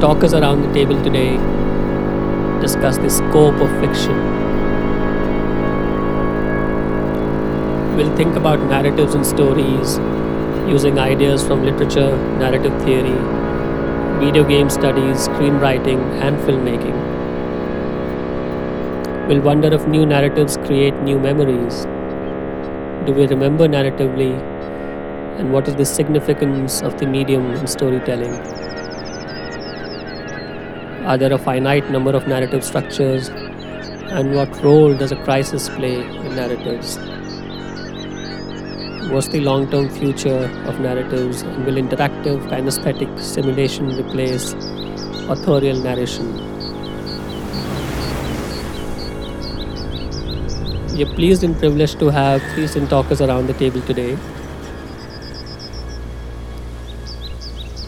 Talkers around the table today discuss the scope of fiction. We'll think about narratives and stories using ideas from literature, narrative theory, video game studies, screenwriting, and filmmaking. We'll wonder if new narratives create new memories. Do we remember narratively? And what is the significance of the medium in storytelling? Are there a finite number of narrative structures? And what role does a crisis play in narratives? What's the long term future of narratives? And will interactive kinesthetic simulation replace authorial narration? We are pleased and privileged to have three sin talkers around the table today.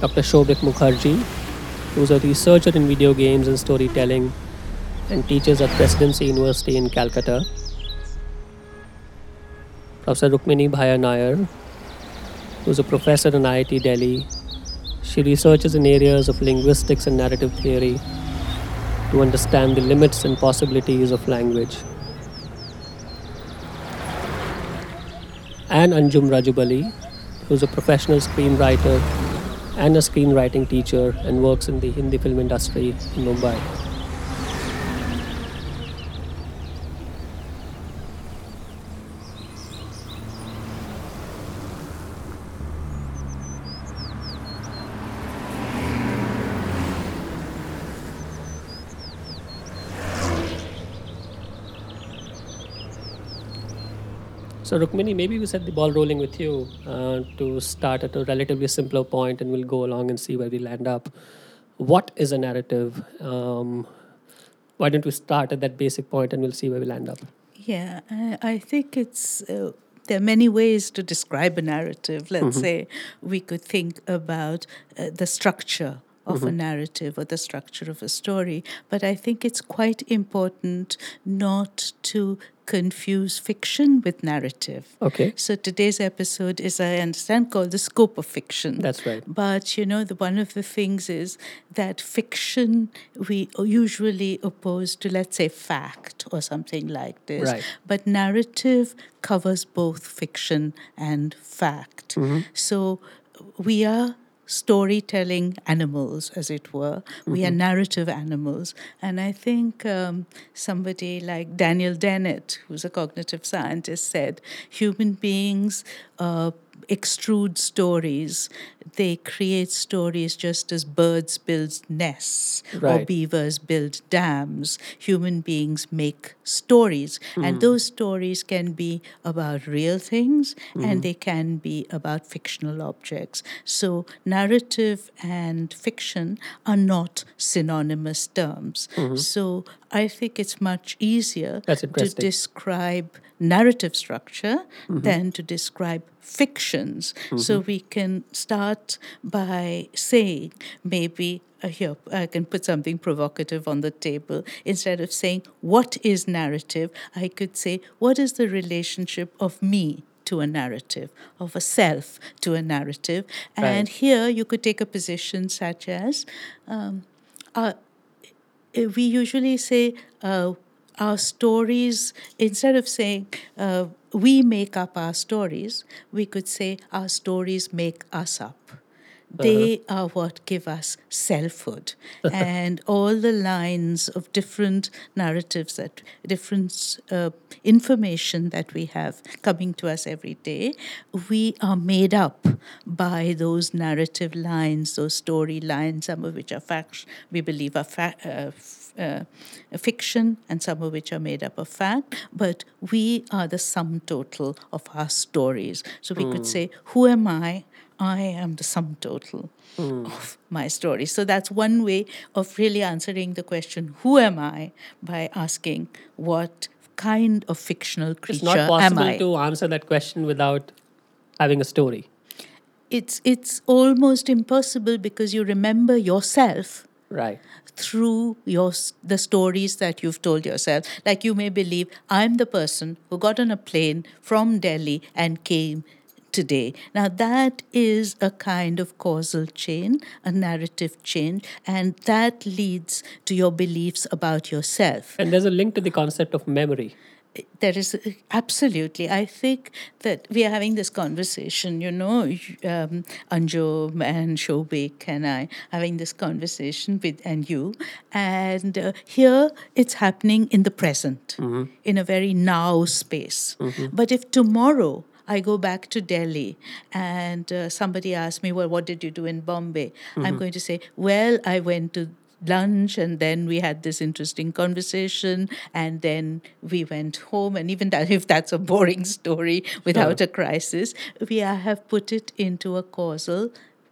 Dr. Souvik Mukherjee, who's a researcher in video games and storytelling and teaches at Presidency University in Calcutta. Professor Rukmini Bhaya Nair, who's a professor in IIT Delhi. She researches in areas of linguistics and narrative theory to understand the limits and possibilities of language. And Anjum Rajabali, who's a professional screenwriter and a screenwriting teacher and works in the Hindi film industry in Mumbai. So, Rukmini, maybe we set the ball rolling with you uh, to start at a relatively simpler point and we'll go along and see where we land up. What is a narrative? Um, why don't we start at that basic point and we'll see where we land up? Yeah, I, I think it's. Uh, there are many ways to describe a narrative. Let's Mm-hmm. say we could think about uh, the structure of Mm-hmm. a narrative or the structure of a story, but I think it's quite important not to confuse fiction with narrative. Okay. So today's episode is, I understand, called the scope of fiction. That's right. But you know, the one of the things is that fiction we usually oppose to, let's say, fact or something like this. Right. But narrative covers both fiction and fact. Mm-hmm. So we are storytelling animals, as it were. We are narrative animals. And I think um, somebody like Daniel Dennett, who's a cognitive scientist, said human beings uh, extrude stories. They create stories just as birds build nests or beavers build dams. Human beings make stories, and hmm. those stories can be about real things hmm. and they can be about fictional objects. So, narrative and fiction are not synonymous terms. Mm-hmm. So, I think it's much easier to describe narrative structure than to describe fictions. So we can start by saying maybe uh, here I can put something provocative on the table. Instead of saying what is narrative, I could say what is the relationship of me to a narrative, of a self to a narrative. And Right. here you could take a position such as um, uh, we usually say uh, our stories, instead of saying uh, we make up our stories, we could say our stories make us up. They are what give us selfhood. and all the lines of different narratives, that different uh, information that we have coming to us every day, we are made up by those narrative lines, those story lines, some of which are facts, we believe are fa- uh, uh, fiction, and some of which are made up of fact. But we are the sum total of our stories. So we could say, Who am I? I am the sum total of my story. So that's one way of really answering the question, Who am I? by asking, What kind of fictional It's creature not am possible I? to answer that question without having a story. it's it's almost impossible because you remember yourself Right. through your the stories that you've told yourself like you may believe i'm the person who got on a plane from delhi and came today now that is a kind of causal chain a narrative chain and that leads to your beliefs about yourself And there's a link to the concept of memory. There is absolutely. I think that we are having this conversation. You know, um, Anjum and Souvik and I having this conversation with and you, and uh, here it's happening in the present, in a very now space. But if tomorrow I go back to Delhi and uh, somebody asks me, Well, what did you do in Bombay? I'm going to say, Well, I went to lunch and then we had this interesting conversation and then we went home. And even that if that's a boring story without a crisis we have put it into a causal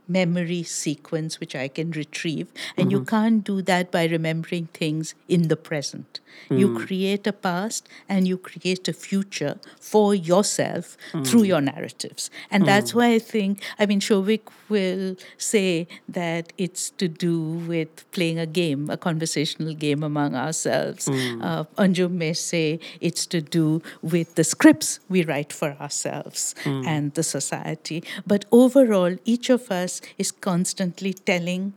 memory sequence which i can retrieve. And you mm-hmm. can't do that by remembering things in the present. You hmm. create a past and you create a future for yourself hmm. through your narratives. And that's hmm. why i think i mean Souvik will say that it's to do with playing a game a conversational game among ourselves. Uh, anjum may say it's to do with the scripts we write for ourselves and the society. But overall each of us is constantly telling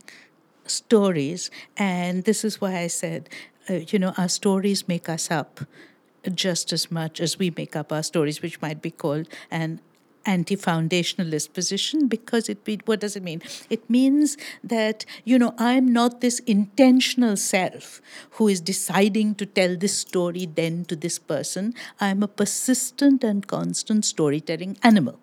stories. And this is why i said uh, you know our stories make us up just as much as we make up our stories which might be called an anti-foundationalist position because it be, what does it mean? It means that you know i'm not this intentional self who is deciding to tell this story then to this person. I'm a persistent and constant storytelling animal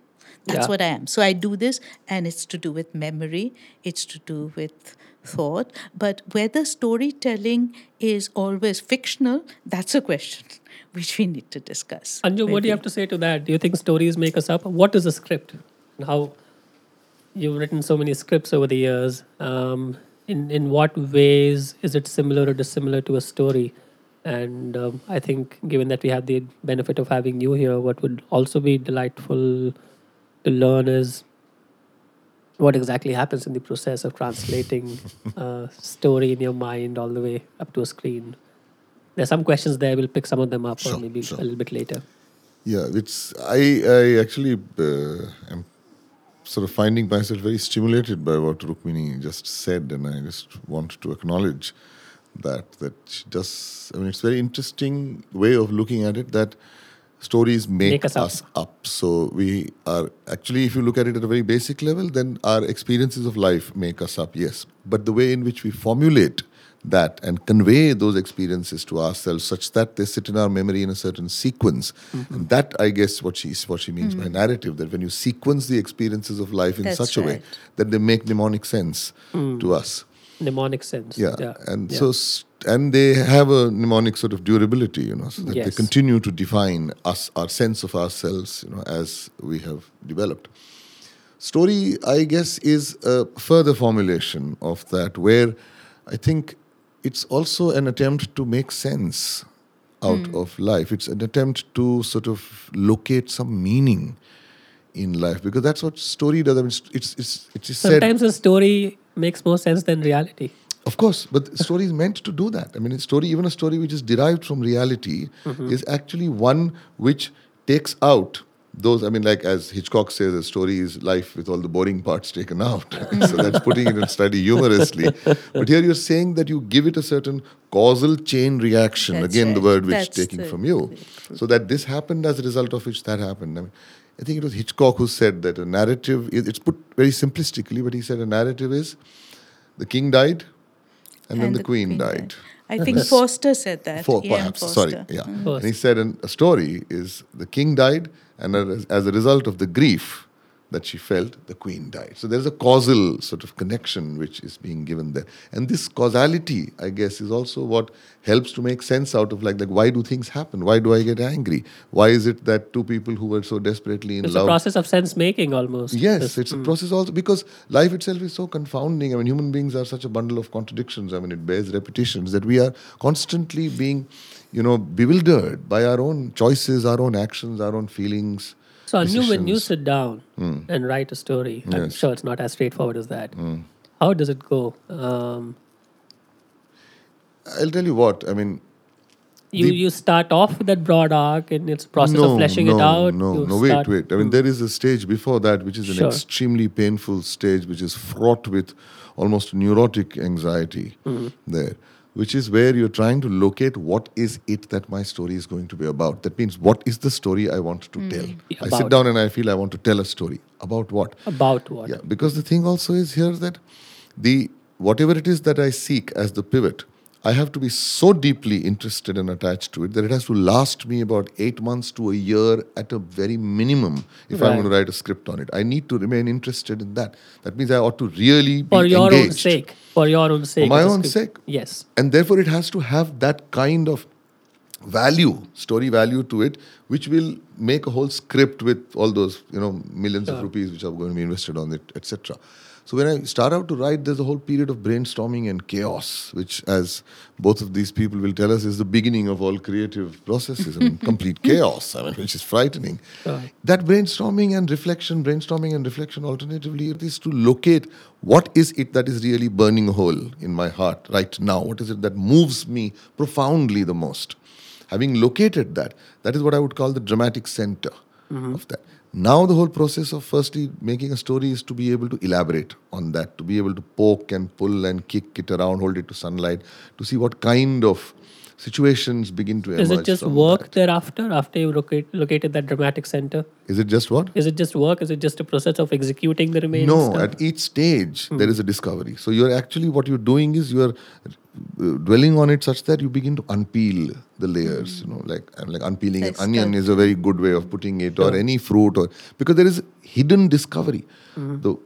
that's Yeah. what I am. So I do this, and it's to do with memory, it's to do with thought. But whether storytelling is always fictional, that's a question which we need to discuss. Anju, what do you have to say to that? Do you think stories make us up? What is a script? And how you've written so many scripts over the years. Um, in in what ways is it similar or dissimilar to a story? And um, I think, given that we have the benefit of having you here, what would also be delightful to learn is what exactly happens in the process of translating a story in your mind all the way up to a screen. There's some questions there. We'll pick some of them up, or maybe sure. a little bit later. Yeah, it's I I actually uh, am sort of finding myself very stimulated by what Rukmini just said, and I just want to acknowledge that that she does. I mean it's very interesting way of looking at it that stories make, Make us us, up. up. So we are actually, if you look at it at a very basic level, then our experiences of life make us up. Yes, but the way in which we formulate that and convey those experiences to ourselves such that they sit in our memory in a certain sequence mm-hmm. and that i guess what she what she means by mm-hmm. narrative that when you sequence the experiences of life in That's such a way that they make mnemonic sense mm. to us Mnemonic sense. yeah, yeah. and yeah. so and they have a mnemonic sort of durability you know so that they continue to define us our sense of ourselves you know as we have developed. Story i guess is a further formulation of that where i think it's also an attempt to make sense out hmm. of life. It's an attempt to sort of locate some meaning in life because that's what story does. I mean it's it's it's, it's said Sometimes a story makes more sense than reality. Of course, but the story is meant to do that. I mean, a story, even a story which is derived from reality, mm-hmm. is actually one which takes out those. I mean, like as Hitchcock says, a story is life with all the boring parts taken out. so that's putting it in study humorously. But here you're saying that you give it a certain causal chain reaction. That's Again, the word which That's taking from you, so that this happened as a result of which that happened. I mean, I think it was Hitchcock who said that a narrative. is- It's put very simplistically, but he said a narrative is the king died, and, then the, queen, died. I think Forster said that. For, E.M. perhaps, Forster. sorry, yeah. First. And he said an, a story is the king died, and as, as a result of the grief that she felt, the queen died. So there's a causal sort of connection which is being given there. And this causality, I guess, is also what helps to make sense out of like, like why do things happen? Why do I get angry? Why is it that two people who were so desperately in It's a process of sense making almost. Yes, This- it's a hmm. process also because life itself is so confounding. I mean, human beings are such a bundle of contradictions. I mean, it bears repetitions that we are constantly being, you know, bewildered by our own choices, our own actions, our own feelings. So, Anu, when you sit down and write a story, I'm sure it's not as straightforward as that. How does it go? Um, I'll tell you what. I mean, You The- you start off with that broad arc and it's process no, of fleshing no, it out. No, you no, wait, wait. I mean, Hmm. there is a stage before that which is an Sure. extremely painful stage, which is fraught with almost neurotic anxiety Hmm. there, which is where you're trying to locate what is it that my story is going to be about. That means, what is the story I want to hmm. tell? I sit down and I feel I want to tell a story. About what? about what? Yeah, because the thing also is here that the whatever it is that I seek as the pivot, I have to be so deeply interested and attached to it that it has to last me about eight months to a year at a very minimum if I'm going to write a script on it. I need to remain interested in that. That means I ought to really be For your engaged. own sake. For your own sake. For my own sake. Yes. And therefore, it has to have that kind of value, story value to it, which will make a whole script with all those, you know, millions of rupees which are going to be invested on it, etc. So when I start out to write, there's a whole period of brainstorming and chaos, which, as both of these people will tell us, is the beginning of all creative processes and complete chaos. I mean, which is frightening. That brainstorming and reflection, brainstorming and reflection, alternatively, it is to locate what is it that is really burning a hole in my heart right now. What is it that moves me profoundly the most? Having located that, that is what I would call the dramatic center mm-hmm. of that. Now, the whole process of firstly making a story is to be able to elaborate on that, to be able to poke and pull and kick it around, hold it to sunlight, to see what kind of situations begin to emerge. Is it just work that. thereafter after you locate, located that dramatic center? Is it just what? Is it just work? Is it just a process of executing the remaining No, stuff? at each stage there is a discovery. So you're actually what you're doing is you're uh, dwelling on it such that you begin to unpeel the layers. Mm. You know, like I'm like unpeeling an onion stuff. is a very good way of putting it, or any fruit, or because there is hidden discovery. Mm-hmm. The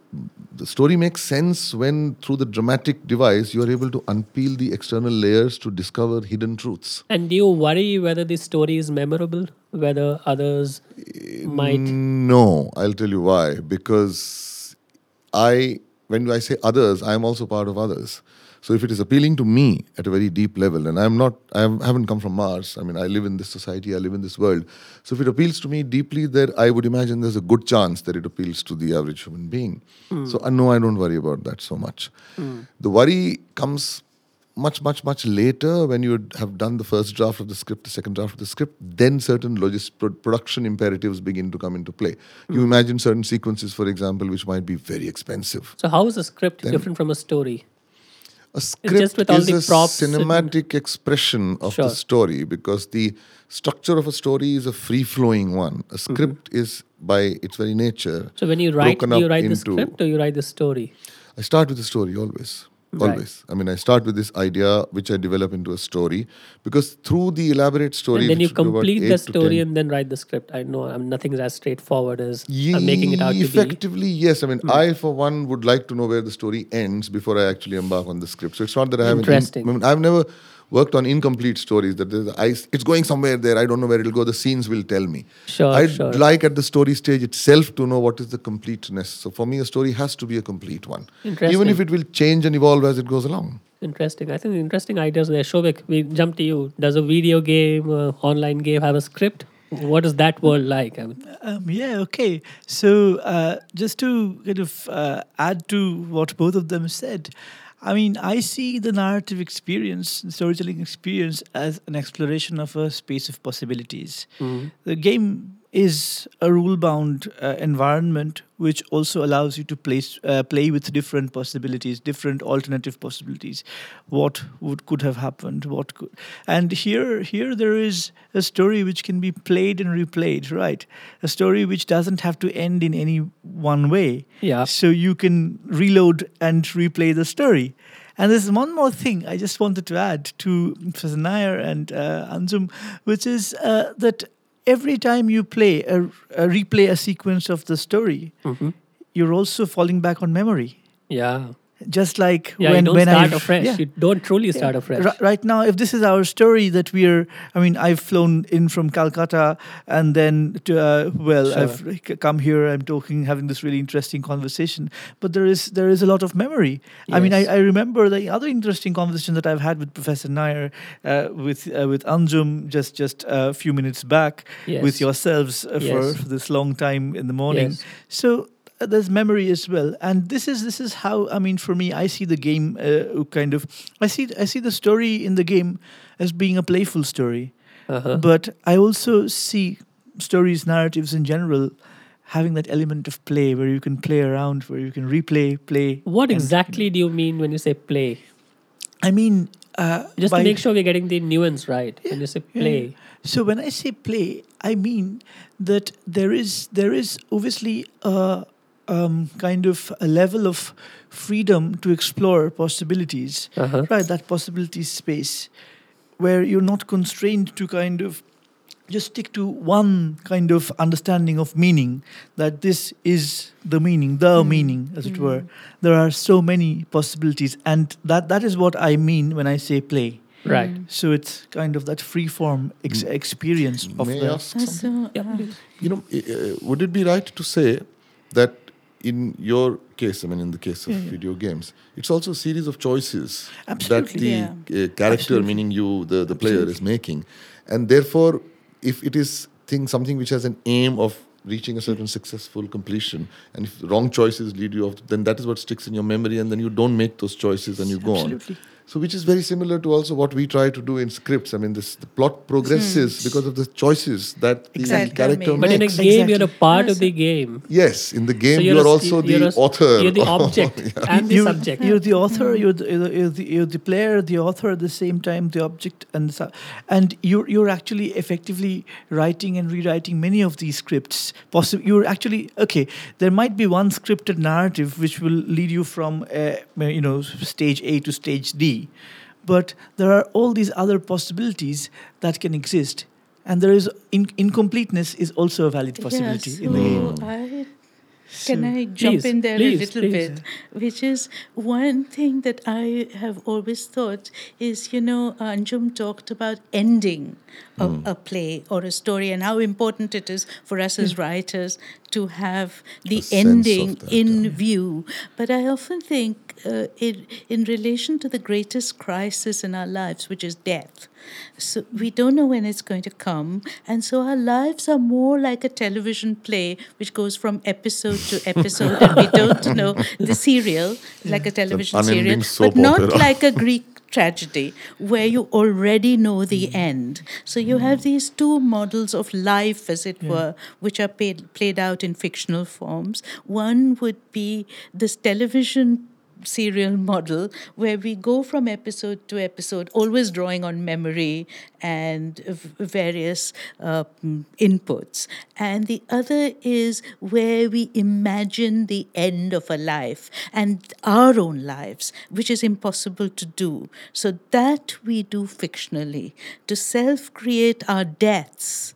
the story makes sense when through the dramatic device you are able to unpeel the external layers to discover hidden truths. And do you worry whether this story is memorable? Whether others eh, might. No, I'll tell you why. Because I, when I say others, I am also part of others. So if it is appealing to me at a very deep level, and I'm not, I haven't come from Mars. I mean, I live in this society, I live in this world. So if it appeals to me deeply, there I would imagine there's a good chance that it appeals to the average human being. Hmm. So uh, no, I don't worry about that so much. Hmm. The worry comes much, much, much later when you have done the first draft of the script, the second draft of the script, then certain logis- pro- production imperatives begin to come into play. You hmm. imagine certain sequences, for example, which might be very expensive. So, how is a script Then- different from a story? A just script with all is the a props cinematic expression of Sure. the story because the structure of a story is a free flowing one. A mm-hmm. script is, by its very nature, So, when you write, do you write the script or you write the story? I start with the story always. Right. Always. I mean, I start with this idea which I develop into a story because through the elaborate story, and then you which would be about complete the story 10 and then write the script. I know I'm nothing is as straightforward as I'm making it out to be. Hmm. Effectively, yes. I mean, I, for one, would like to know where the story ends before I actually embark on the script. So it's not that I have an in- Interesting. I mean, I've never worked on incomplete stories that there's, I, it's going somewhere there. I don't know where it'll go. The scenes will tell me. Sure, I'd sure. like at the story stage itself to know what is the completeness. So for me, a story has to be a complete one, even if it will change and evolve as it goes along. Interesting. I think interesting ideas there. Souvik, we jump to you. Does a video game, uh, online game have a script? What is that world like? I mean, Um, yeah, okay. So uh, just to kind of uh, add to what both of them said, I mean, I see the narrative experience, the storytelling experience, as an exploration of a space of possibilities. Mm-hmm. The game is a rule-bound uh, environment which also allows you to place, uh, play with different possibilities, different alternative possibilities. What would could have happened? What could? And here, here there is a story which can be played and replayed. Right, a story which doesn't have to end in any one way. Yeah. So you can reload and replay the story. And there's one more thing I just wanted to add to Professor Nair and uh, Anjum, which is uh, that every time you play a, a replay a sequence of the story, mhm. you're also falling back on memory. yeah. Just like Yeah, when you don't when start I afresh. yeah. You don't truly start Yeah. afresh. Ri- Right now, if this is our story that we're, I mean, I've flown in from Calcutta and then to, uh, well, Sure. I've come here. I'm talking, having this really interesting conversation. But there is there is a lot of memory. I mean, I, I remember the other interesting conversation that I've had with Professor Nair, uh, with uh, with Anjum just just a few minutes back, Yes. with yourselves uh, for, Yes. for this long time in the morning. Yes. So there's memory as well, and this is this is how I mean for me I see the game uh, kind of I see I see the story in the game as being a playful story, Uh-huh. but I also see stories narratives in general having that element of play where you can play around, where you can replay, play. What exactly do you mean when you say play? I mean, uh, Just to make sure we're getting the nuance right. when you say play, yeah. So when I say play, I mean that there is there is obviously a um, kind of a level of freedom to explore possibilities, Uh-huh. right? That possibility space where you're not constrained to kind of just stick to one kind of understanding of meaning that this is the meaning the Mm. meaning as it were there are so many possibilities and that that is what i mean when i say play right? so it's kind of that free form ex- experience of May I the. ask Uh, something? Yeah, uh. You know, uh, would it be right to say that in your case, I mean, in the case of Yeah, yeah. video games, it's also a series of choices Absolutely. that the uh, character, Absolutely. meaning you, the, the player, is making. And therefore, if it is thing, something which has an aim of reaching a certain successful completion, and if wrong choices lead you off, then that is what sticks in your memory, and then you don't make those choices and you go on. Absolutely. So, which is very similar to also what we try to do in scripts. I mean, this the plot progresses because of the choices that the Exactly. character But But in a makes. game, you're a Exactly. part of the game. Yes, in the game, So you you're a- also you're the a- author. You're the of- object and the You- subject. You're the author. You're the, you're the, you're the, you're the player, the author at the same time, the object, and the, su- and you're you're actually effectively writing and rewriting many of these scripts. Possibly, you're actually okay. There might be one scripted narrative which will lead you from uh, you know stage A to stage D, but there are all these other possibilities that can exist, and there is in, incompleteness is also a valid possibility yeah, in the game. I, can I jump Please, in there please, a little please. bit? Which is one thing that I have always thought is, you know, Anjum talked about ending a, hmm. a play or a story and how important it is for us as hmm. writers to have the A ending that, in yeah. view. But I often think uh, in, in relation to the greatest crisis in our lives, which is death. So we don't know when it's going to come, and so our lives are more like a television play, which goes from episode to episode, and we don't know the serial, like a television serial, but not like a Greek tragedy where you already know the end. So you have these two models of life, as it were, which are paid, played out in fictional forms. One would be this television serial model where we go from episode to episode, always drawing on memory and various uh, inputs. And the other is where we imagine the end of a life and our own lives, which is impossible to do. So that we do fictionally. To self create our deaths.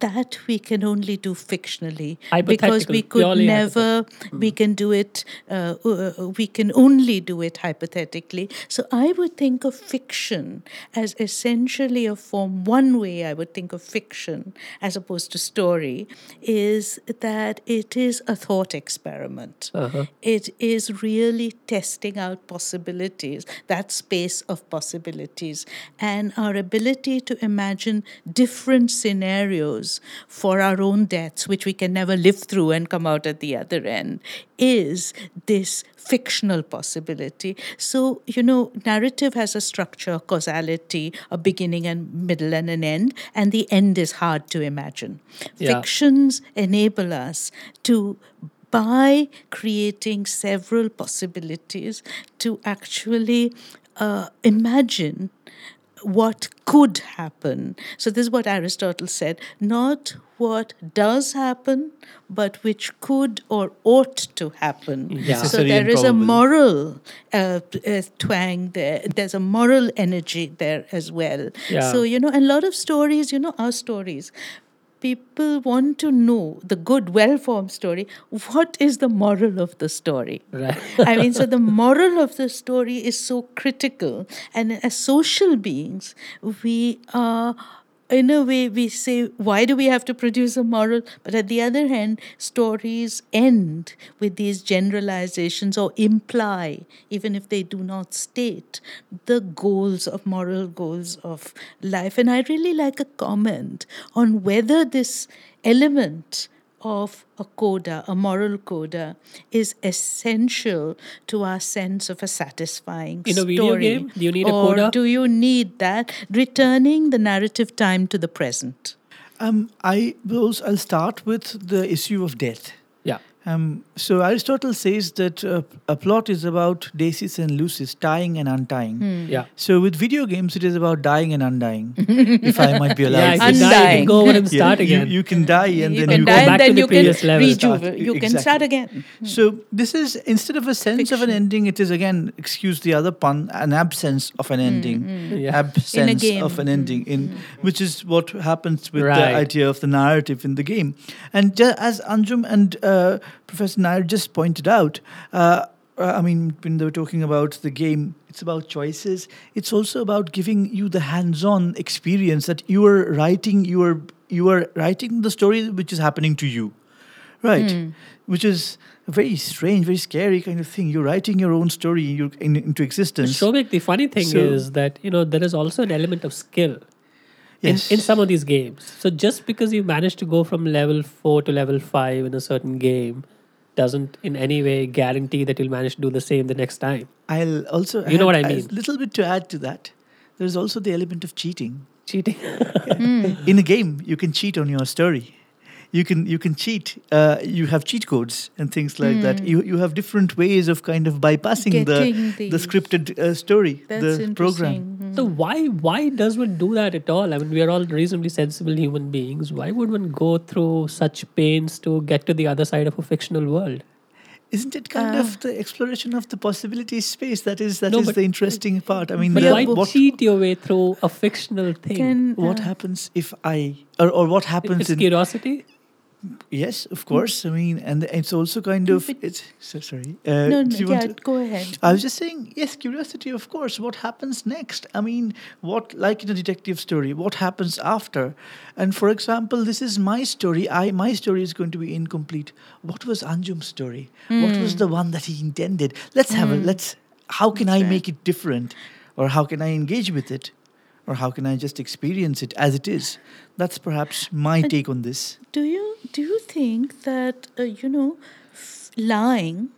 That we can only do fictionally because we could never we can do it uh, uh, we can only do it hypothetically. So i would think of fiction as essentially a form one way i would think of fiction as opposed to story is that it is a thought experiment. Uh-huh. it is really testing out possibilities that space of possibilities and our ability to imagine different scenarios for our own deaths, which we can never live through and come out at the other end, is this fictional possibility. So, you know, narrative has a structure, causality, a beginning and middle and an end, and the end is hard to imagine. Yeah. Fictions enable us to by creating several possibilities to actually uh, imagine what could happen. So, this is what Aristotle said not what does happen, but which could or ought to happen. Yeah. So, Necessary there and is a moral uh, uh, twang there, there's a moral energy there as well. Yeah. So, you know, a lot of stories, you know, are stories. People want to know the good, well formed story. What is the moral of the story? Right. I mean, so the moral of the story is so critical. And as social beings, we are, in a way, we say, why do we have to produce a moral? But at the other hand, stories end with these generalizations or imply, even if they do not state, the goals of moral goals of life. And I really like a comment on whether this element of a coda, a moral coda, is essential to our sense of a satisfying In a story. video game, do you need a coda? do you need that? Returning the narrative time to the present. Um, I will. I'll start with the issue of death. Yeah. Um, so Aristotle says that uh, a plot is about desis and lusis tying and untying. Hmm. Yeah. So with video games, it is about dying and undying. if I might be allowed. Yeah, if to you die, you can go over and start you- again. You, can die and you then you go back to the can previous level. rejuvenate. You can start Exactly. again. So this is instead of a sense of an ending, it is again, excuse the other pun, an absence of an ending. Yeah. Absence of an ending, in which is what happens with Right. the idea of the narrative in the game. And ju- as Anjum and uh, Professor Nair just pointed out, uh, uh, I mean, when they were talking about the game, it's about choices. It's also about giving you the hands-on experience that you are writing. You are you are writing the story which is happening to you, right? Which is a very strange, very scary kind of thing. You're writing your own story in, into existence. Souvik, the funny thing So- is that you know there is also an element of skill yes. in, in some of these games. So just because you manage to go from level four to level five in a certain game doesn't in any way guarantee that you'll manage to do the same the next time. I'll also You know what I I a mean. little bit to add to that. There's also the element of cheating. Cheating. in a game you can cheat on your story you can you can cheat uh, you have cheat codes and things like that you you have different ways of kind of bypassing the Getting the the- scripted uh, story That's the program interesting. So why why does one do that at all? I mean, we are all reasonably sensible human beings. Why would one go through such pains to get to the other side of a fictional world? isn't it kind of the exploration of the possibility space that is that is No, but- the interesting part i mean But the- why what, cheat your way through a fictional thing? Can, what uh, happens if i or, or what happens it's in curiosity. Yes of course i mean and it's also kind of it's so sorry uh, no, no, yeah, go ahead. I was just saying, yes, curiosity, of course. What happens next? I mean, what, like in a detective story, what happens after? And for example, this is my story. I my story is going to be incomplete. What was Anjum's story? What was the one that he intended? Let's have a let's. How can I That's make it different, or how can I engage with it, or how can I just experience it as it is? That's perhaps my take on this. Do you do you think that uh, you know f- lying,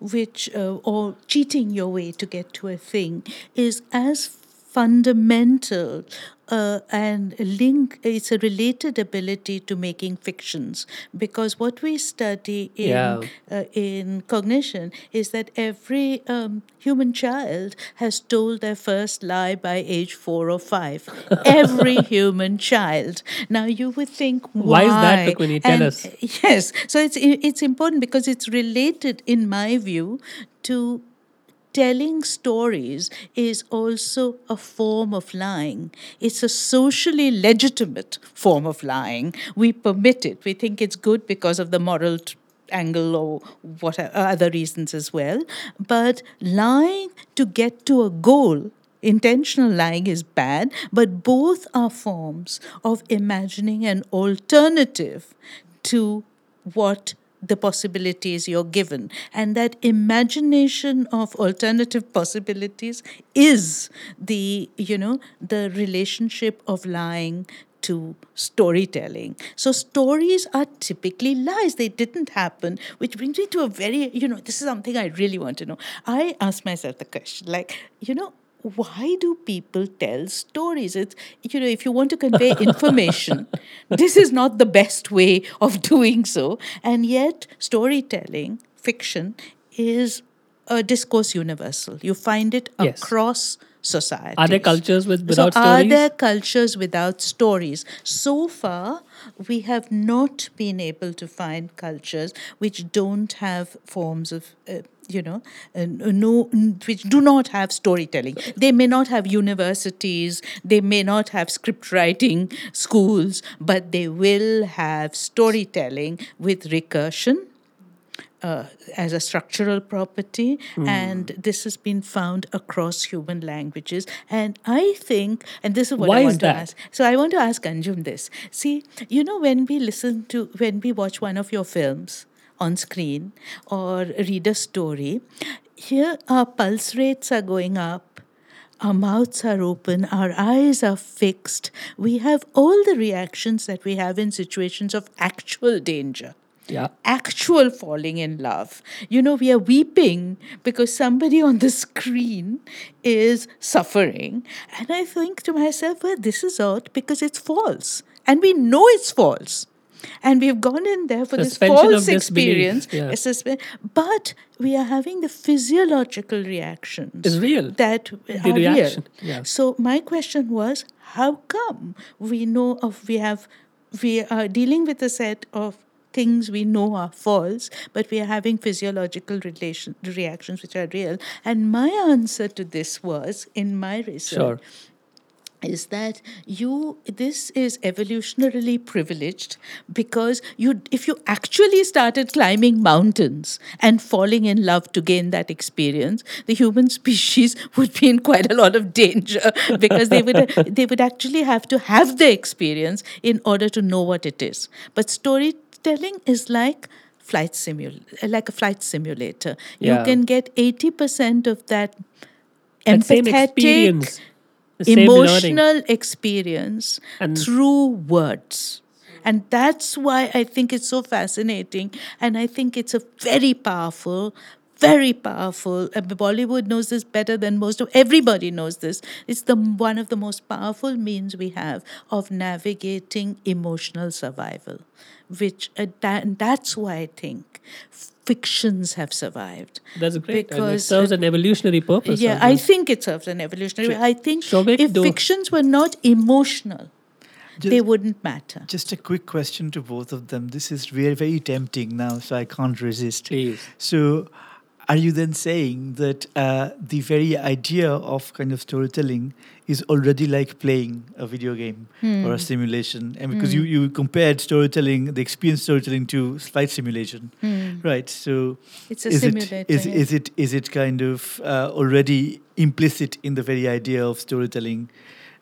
which uh, or cheating your way to get to a thing, is as fundamental uh, and link? It's a related ability to making fictions because what we study in Yeah. uh, in cognition is that every um, human child has told their first lie by age four or five. every human child. Now you would think, why? Why is that, Rukmini? Tell And, us. Yes, so it's it's important because it's related, in my view, to telling stories is also a form of lying. It's a socially legitimate form of lying. We permit it. We think it's good because of the moral t- angle or what other reasons as well. But lying to get to a goal intentional lying is bad, but both are forms of imagining an alternative to what the possibilities you're given. And that imagination of alternative possibilities is the, you know, the relationship of lying to storytelling. So stories are typically lies. They didn't happen, which brings me to a very, you know, this is something I really want to know. I ask myself the question, like, you know, why do people tell stories? It's, you know, if you want to convey information, this is not the best way of doing so. And yet, storytelling, fiction, is a discourse universal. You find it Yes. across society. Are there cultures with without so are stories? there cultures without stories? So far, we have not been able to find cultures which don't have forms of, uh, you know, uh, no, which do not have storytelling. They may not have universities, they may not have script writing schools, but they will have storytelling with recursion uh, as a structural property, and this has been found across human languages. And I think, and this is what Why I want to ask. So I want to ask Anjum this. See, you know, when we listen to, when we watch one of your films on screen or read a story, here our pulse rates are going up. Our mouths are open, our eyes are fixed. We have all the reactions that we have in situations of actual danger. Yeah. actual falling in love. You know, we are weeping because somebody on the screen is suffering. And I think to myself, well, this is odd because it's false. And we know it's false. And we've gone in there for Suspension this false experience. yeah. But we are having the physiological reactions It's real. that The are reaction, real. yeah. So my question was, how come we know of we have we are dealing with a set of things we know are false, but we are having physiological relation reactions which are real. And my answer to this was in my research Sure. Is that you this is evolutionarily privileged because you if you actually started climbing mountains and falling in love to gain that experience the human species would be in quite a lot of danger because they would they would actually have to have the experience in order to know what it is. But storytelling is like flight simul like a flight simulator. Yeah. you can get 80% of that empathetic emotional experience And- through words. And that's why I think it's so fascinating. And I think it's a very powerful, very powerful. uh, Bollywood knows this better than most of everybody knows this. It's the one of the most powerful means we have of navigating emotional survival, which uh, that, and that's why I think fictions have survived. That's a great. and it Because, serves uh, an evolutionary purpose. Yeah, I think it serves an evolutionary. I think Souvik, if do- fictions were not emotional, they wouldn't matter. Just a quick question to both of them. This is very, very tempting now, so I can't resist. Please. So, are you then saying that uh, the very idea of kind of storytelling is already like playing a video game or a simulation? And because you, you compared storytelling, the experience storytelling to flight simulation, right? So, It's a is simulator. it is, yeah. is it is it kind of uh, already implicit in the very idea of storytelling?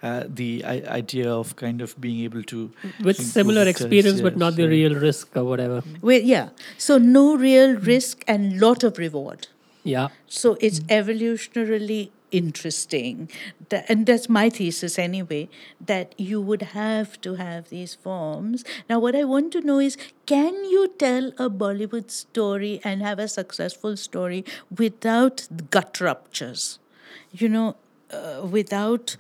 Uh, the I- idea of kind of being able to With similar of it, experience, but yes, not the real risk or whatever. Well, yeah. So no real risk and lot of reward. Yeah. So it's evolutionarily interesting. Tha- and that's my thesis anyway, that you would have to have these forms. Now, what I want to know is can you tell a Bollywood story and have a successful story without gut ruptures? You know, uh, without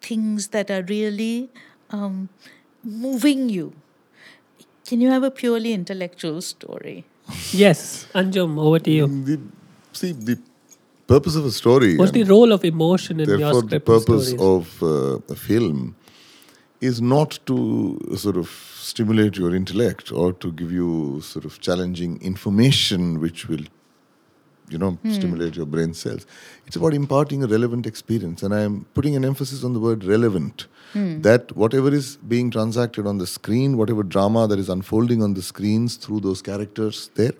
things that are really um, moving you. Can you have a purely intellectual story? Yes. Anjum, over to you. The, see, the purpose of a story, What's the role of emotion in your therefore the purpose stories? of uh, a film, is not to sort of stimulate your intellect or to give you sort of challenging information which will you know stimulate your brain cells. It's about imparting a relevant experience and i am putting an emphasis on the word relevant. That whatever is being transacted on the screen whatever drama that is unfolding on the screens through those characters there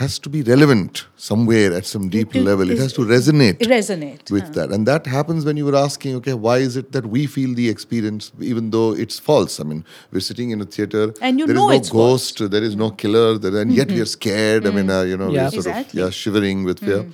has to be relevant somewhere at some deep It- level It has to resonate Resonate. with that and that happens when you were asking okay why is it that we feel the experience even though it's false i mean we're sitting in a theater And you there is know no it's false. ghost there is no killer there, and yet we are mm-hmm. scared i mean mm-hmm. uh, you know Yeah. we're sort Exactly. of yeah shivering with fear but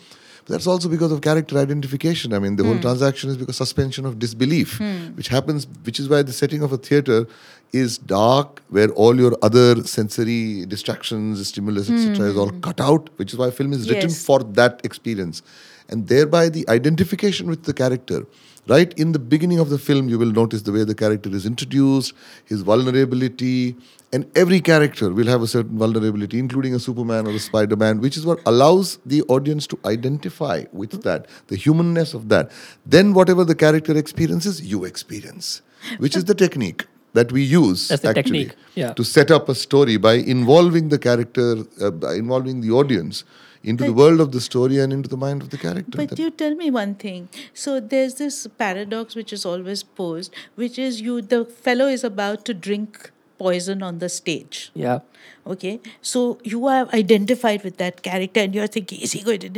that's also because of character identification. I mean the whole hmm. transaction is because suspension of disbelief hmm. which happens which is why the setting of a theater is dark where all your other sensory distractions stimulus etc is all hmm. cut out which is why film is written Yes. for that experience. And thereby the identification with the character right in the beginning of the film you will notice the way the character is introduced his vulnerability and every character will have a certain vulnerability including a superman or a spider-man which is what allows the audience to identify with that the humanness of that then whatever the character experiences you experience which is the technique that we use That's actually yeah. to set up a story by involving the character uh, by involving the audience into the world of the story and into the mind of the character But That- you tell me one thing. So there's this paradox which is always posed, which is you the fellow is about to drink poison on the stage. Yeah. Okay, so you are identified with that character and you're thinking, is he going to?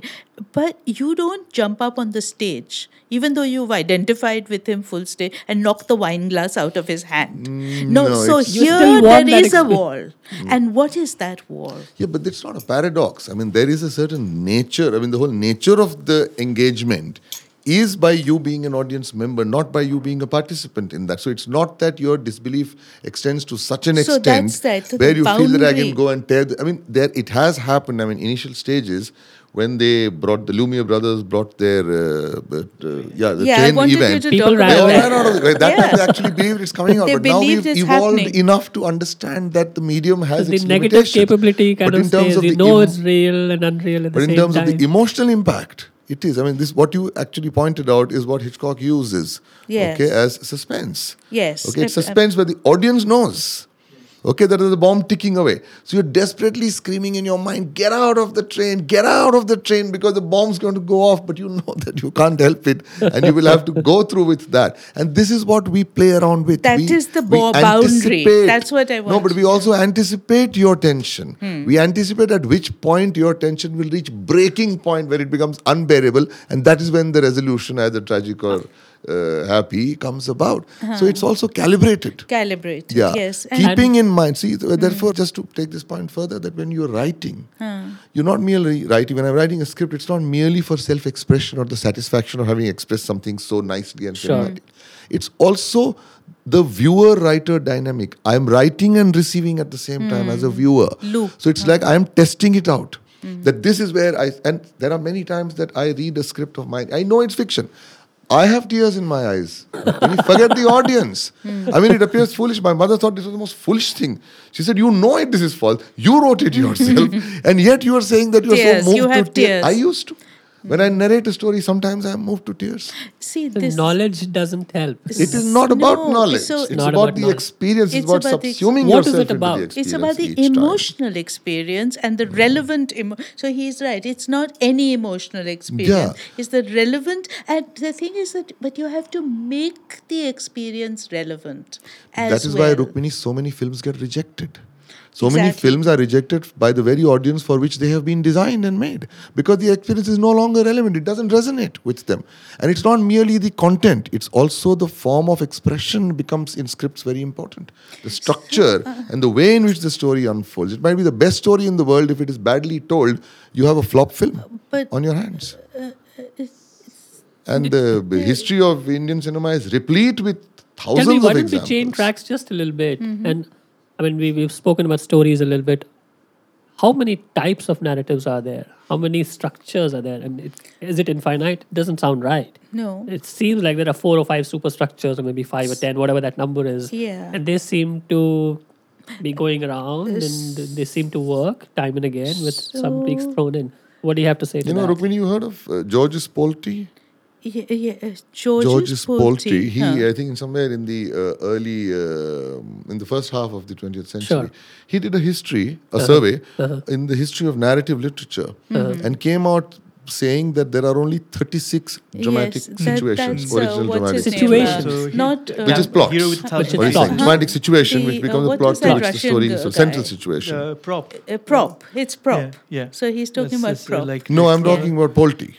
But you don't jump up on the stage, even though you've identified with him full stage and knocked the wine glass out of his hand. no, no, so here there is a wall. And what is that wall? Yeah, but it's not a paradox. I mean, there is a certain nature. I mean, the whole nature of the engagement is by you being an audience member, not by you being a participant in that. So it's not that your disbelief extends to such an So extent that, where you feel that I can go and tear. The, I mean, there it has happened. I mean, initial stages when they brought the Lumiere brothers brought their uh, but, uh, yeah the yeah, train wanted event. you to People talk ran They about all that. ran out of the way. That time they actually believed it's coming out. They but now we've it's evolved happening. enough to understand that the medium has the its negative limitations. capability kind but of in terms stays. of You the know em- it's real and unreal at the but in same terms time. of the emotional impact, it is. I mean, this what you actually pointed out is what Hitchcock uses. Yes. Okay, as suspense. Yes. Okay, it's suspense where the audience knows. Okay, there is a bomb ticking away. So you're desperately screaming in your mind, get out of the train, get out of the train because the bomb's going to go off, but you know that you can't help it and you will have to go through with that. And this is what we play around with. That we, is the bo- boundary. That's what I want. No, but we also anticipate your tension. Hmm. We anticipate at which point your tension will reach breaking point where it becomes unbearable, and that is when the resolution, either tragic or uh, happy, comes about. So it's also calibrated. Calibrate. Yeah. Uh-huh. Yes. And Keeping in mind, see, th- therefore, just to take this point further, that when you're writing, you're not merely writing. When I'm writing a script, it's not merely for self expression or the satisfaction of having expressed something so nicely and Sure. It's also the viewer writer dynamic. I'm writing and receiving at the same time as a viewer. Loop. So it's like I'm testing it out. That this is where I, and there are many times that I read a script of mine. I know it's fiction. I have tears in my eyes. When you forget the audience. Hmm. I mean, it appears foolish. My mother thought this was the most foolish thing. She said, You know it, this is false. You wrote it yourself. and yet you are saying that you are Tears. so moved You to have tears. I used to. When I narrate a story, sometimes I am moved to tears. see the this. knowledge doesn't help. It is not about No, knowledge. so- it's Not about, about the knowledge. experience. It's, It's about, about the- subsuming What is yourself it into about? the It's It's about the each time. emotional experience and the relevant. Emo- so he's right. It's not any emotional experience. Yeah. It's the relevant. And the thing is that, but you have to make the experience relevant. As That is well. why Rukmini, so many films get rejected. So many films are rejected by the very audience for which they have been designed and made because the experience is no longer relevant. It doesn't resonate with them. And it's not merely the content, it's also the form of expression becomes in scripts very important. The structure uh, and the way in which the story unfolds. It might be the best story in the world. If it is badly told, you have a flop film But on your hands. And the history of Indian cinema is replete with thousands Tell me, why of don't we change tracks just a little bit? And I mean, we, we've spoken about stories a little bit. How many types of narratives are there? How many structures are there? I mean, it, is it infinite? It doesn't sound right. no. It seems like there are four or five superstructures, or maybe five or ten, whatever that number is. Yeah. And they seem to be going around and they seem to work time and again with some tweaks thrown in. What do you have to say to that? You know, that? Rukmini, you heard of uh, Georges Polti? Yeah, yeah, uh, Georges, Georges Polti. Polti. He, Huh. I think, in somewhere in the uh, early, uh, in the first half of the 20th century, Sure. he did a history, a Uh-huh. survey in the history of narrative literature, Mm-hmm. and came out saying that there are only 36 dramatic yes, that- situations, that's, uh, original what's dramatic his name? Situations. Uh, not uh, Which is plots. Hero with a Which thousand is What he's plot. saying, dramatic situation, The, which uh, becomes the what plot was to that which the story guy? is a central situation. Uh, Propp. a Propp. It's Propp. Yeah, yeah. So he's talking That's- about that's, uh, Propp. no, I'm that's, uh, talking about Polti.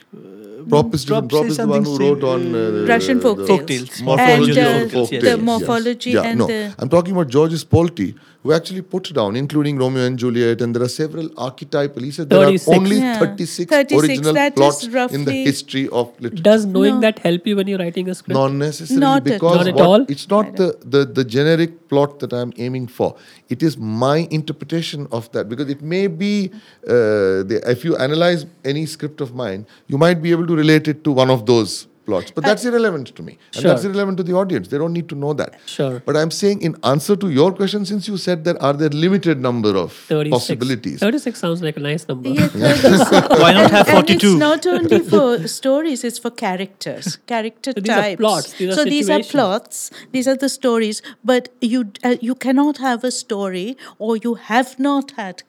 Propp is different. Propp Propp is the one who something wrote on uh, Russian the- folk folk tales. tales. Morphology And, of uh, folk the tales, yes. morphology yeah, and no. the- I'm talking about Georges Polti, who actually put down, including Romeo and Juliet, and there are several archetypal. He said there are only Yeah. 36, 36, original that is plots in the history of literature. Does knowing No. that help you when you're writing a script? Not necessarily Not at because Not at all? it's not the, the, the generic plot that I'm aiming for. It is my interpretation of that because it may be, uh, the, if you analyze any script of mine, you might be able to relate it to one of those plots. But that's irrelevant to me. And that's irrelevant to the audience. They don't need to know that. Sure. But I'm saying in answer to your question, since you said that are there limited number of 36. possibilities? 36 sounds like a nice number. Yeah, Why not have 42? And 42? it's not only for stories, it's for characters, character So these are types. plots, these are so these are plots, these are the stories, but you uh, you cannot have a story or you have not had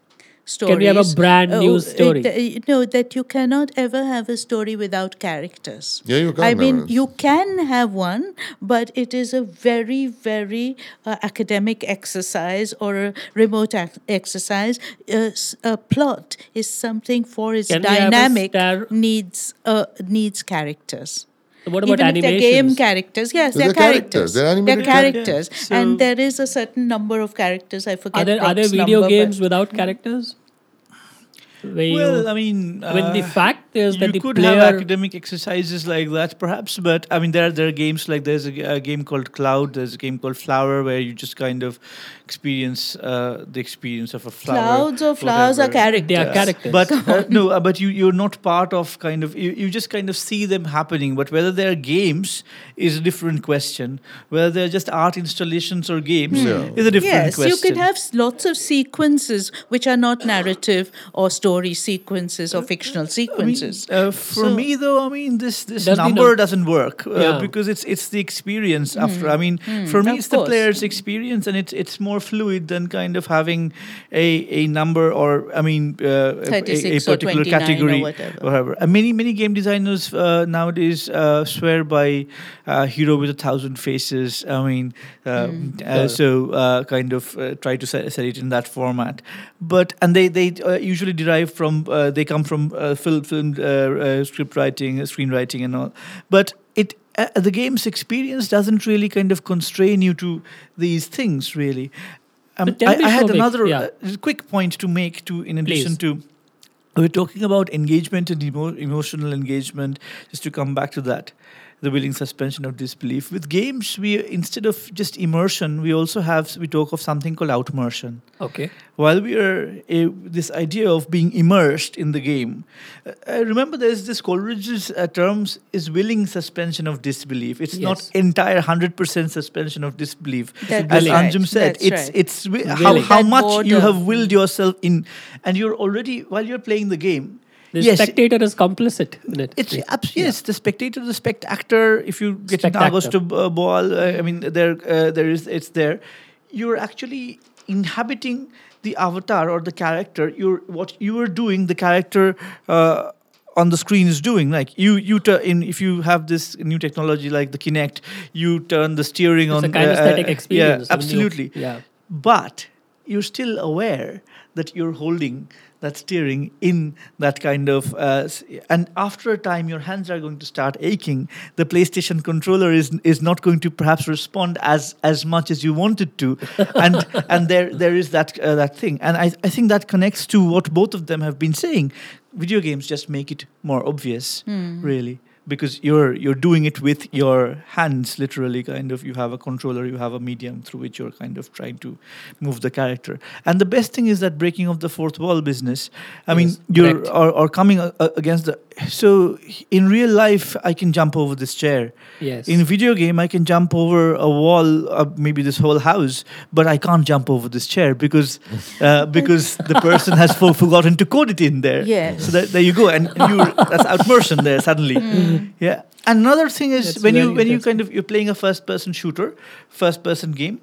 stories. Can we have a brand new uh, story? uh, no, that you cannot ever have a story without characters. Yeah, you can I mean, you can have one, but it is a very, very uh, academic exercise or a remote ac- exercise. Uh, s- a plot is something for its Can we have a dynamic star- needs uh, needs characters. So what about Even if they're game characters, yes, they're, they're characters, characters. they're They're, animated characters, characters. and So- there is a certain number of characters. I forget. Are there, are there video number, games without characters? Where you, Well, I mean, when the uh, fact is that you the could player have academic exercises like that, perhaps. But I mean, there are, there are games like there's a, a game called Cloud. There's a game called Flower where you just kind of experience uh, the experience of a flower. Clouds or flowers are characters. they are characters. But uh, no, uh, but you you're not part of kind of you, you just kind of see them happening. But whether they're games is a different question. Whether they're just art installations or games Yeah. is a different yes, question. you could have lots of sequences which are not narrative or story sequences or fictional I mean, sequences. uh, for So- me though, I mean this this Does the number num- doesn't work uh, Yeah. because it's it's the experience after. I mean, for me, of it's the player's experience, and it's it's more fluid than kind of having a a number or I mean uh, a- a, a 36 or particular 29 or category whatever. Uh, many many game designers uh, nowadays uh, swear by uh, hero with a thousand faces. I mean, uh, so uh, kind of uh, try to set, set it in that format. But and they they uh, usually derive from uh, they come from uh, film film uh, uh, script writing, uh, screenwriting, and all. But it uh, the game's experience doesn't really kind of constrain you to these things really. Um, I, I had another yeah. uh, quick point to make to in addition Please. to we're talking about engagement and emo- emotional engagement just to come back to that the willing suspension of disbelief. With games we instead of just immersion we also have we talk of something called outmersion. Okay. while we are a, this idea of being immersed in the game uh, I remember there's this coleridge's uh, terms is willing suspension of disbelief. It's not entire 100% suspension of disbelief. That's as right. Anjum said That's it's right. it's wi- how, how much you have willed yourself in. And you're already while you're playing the game The yes spectator is complicit in it. it's abs- yes, the spectator, the spect actor. If you get Spectator. Augusto uh, Boal, uh, I mean, there, uh, there is, it's there. You're actually inhabiting the avatar or the character. You're what you are doing. The character. Uh, on the screen is doing like you you turn in if you have this new technology like the Kinect you turn the steering It's on a kinesthetic uh, experience. yeah absolutely Yeah. but you're still aware that you're holding that steering in that kind of uh, and after a time your hands are going to start aching. The playstation controller is is not going to perhaps respond as as much as you wanted to. And and there there is that uh, that thing. And I, I think that connects to what both of them have been saying. Video games just make it more obvious really because you're you're doing it with your hands literally kind of you have a controller you have a medium through which you're kind of trying to move the character and the best thing is that breaking of the fourth wall business i mean Yes, you're correct. or, or coming a, a- against the so in real life i can jump over this chair Yes. in video game i can jump over a wall uh, maybe this whole house but i can't jump over this chair because uh, because the person has for, forgotten to code it in there Yes. so that, there you go and you that's outmersion there suddenly yeah another thing is That's when you when you kind of you're playing a first person shooter first person game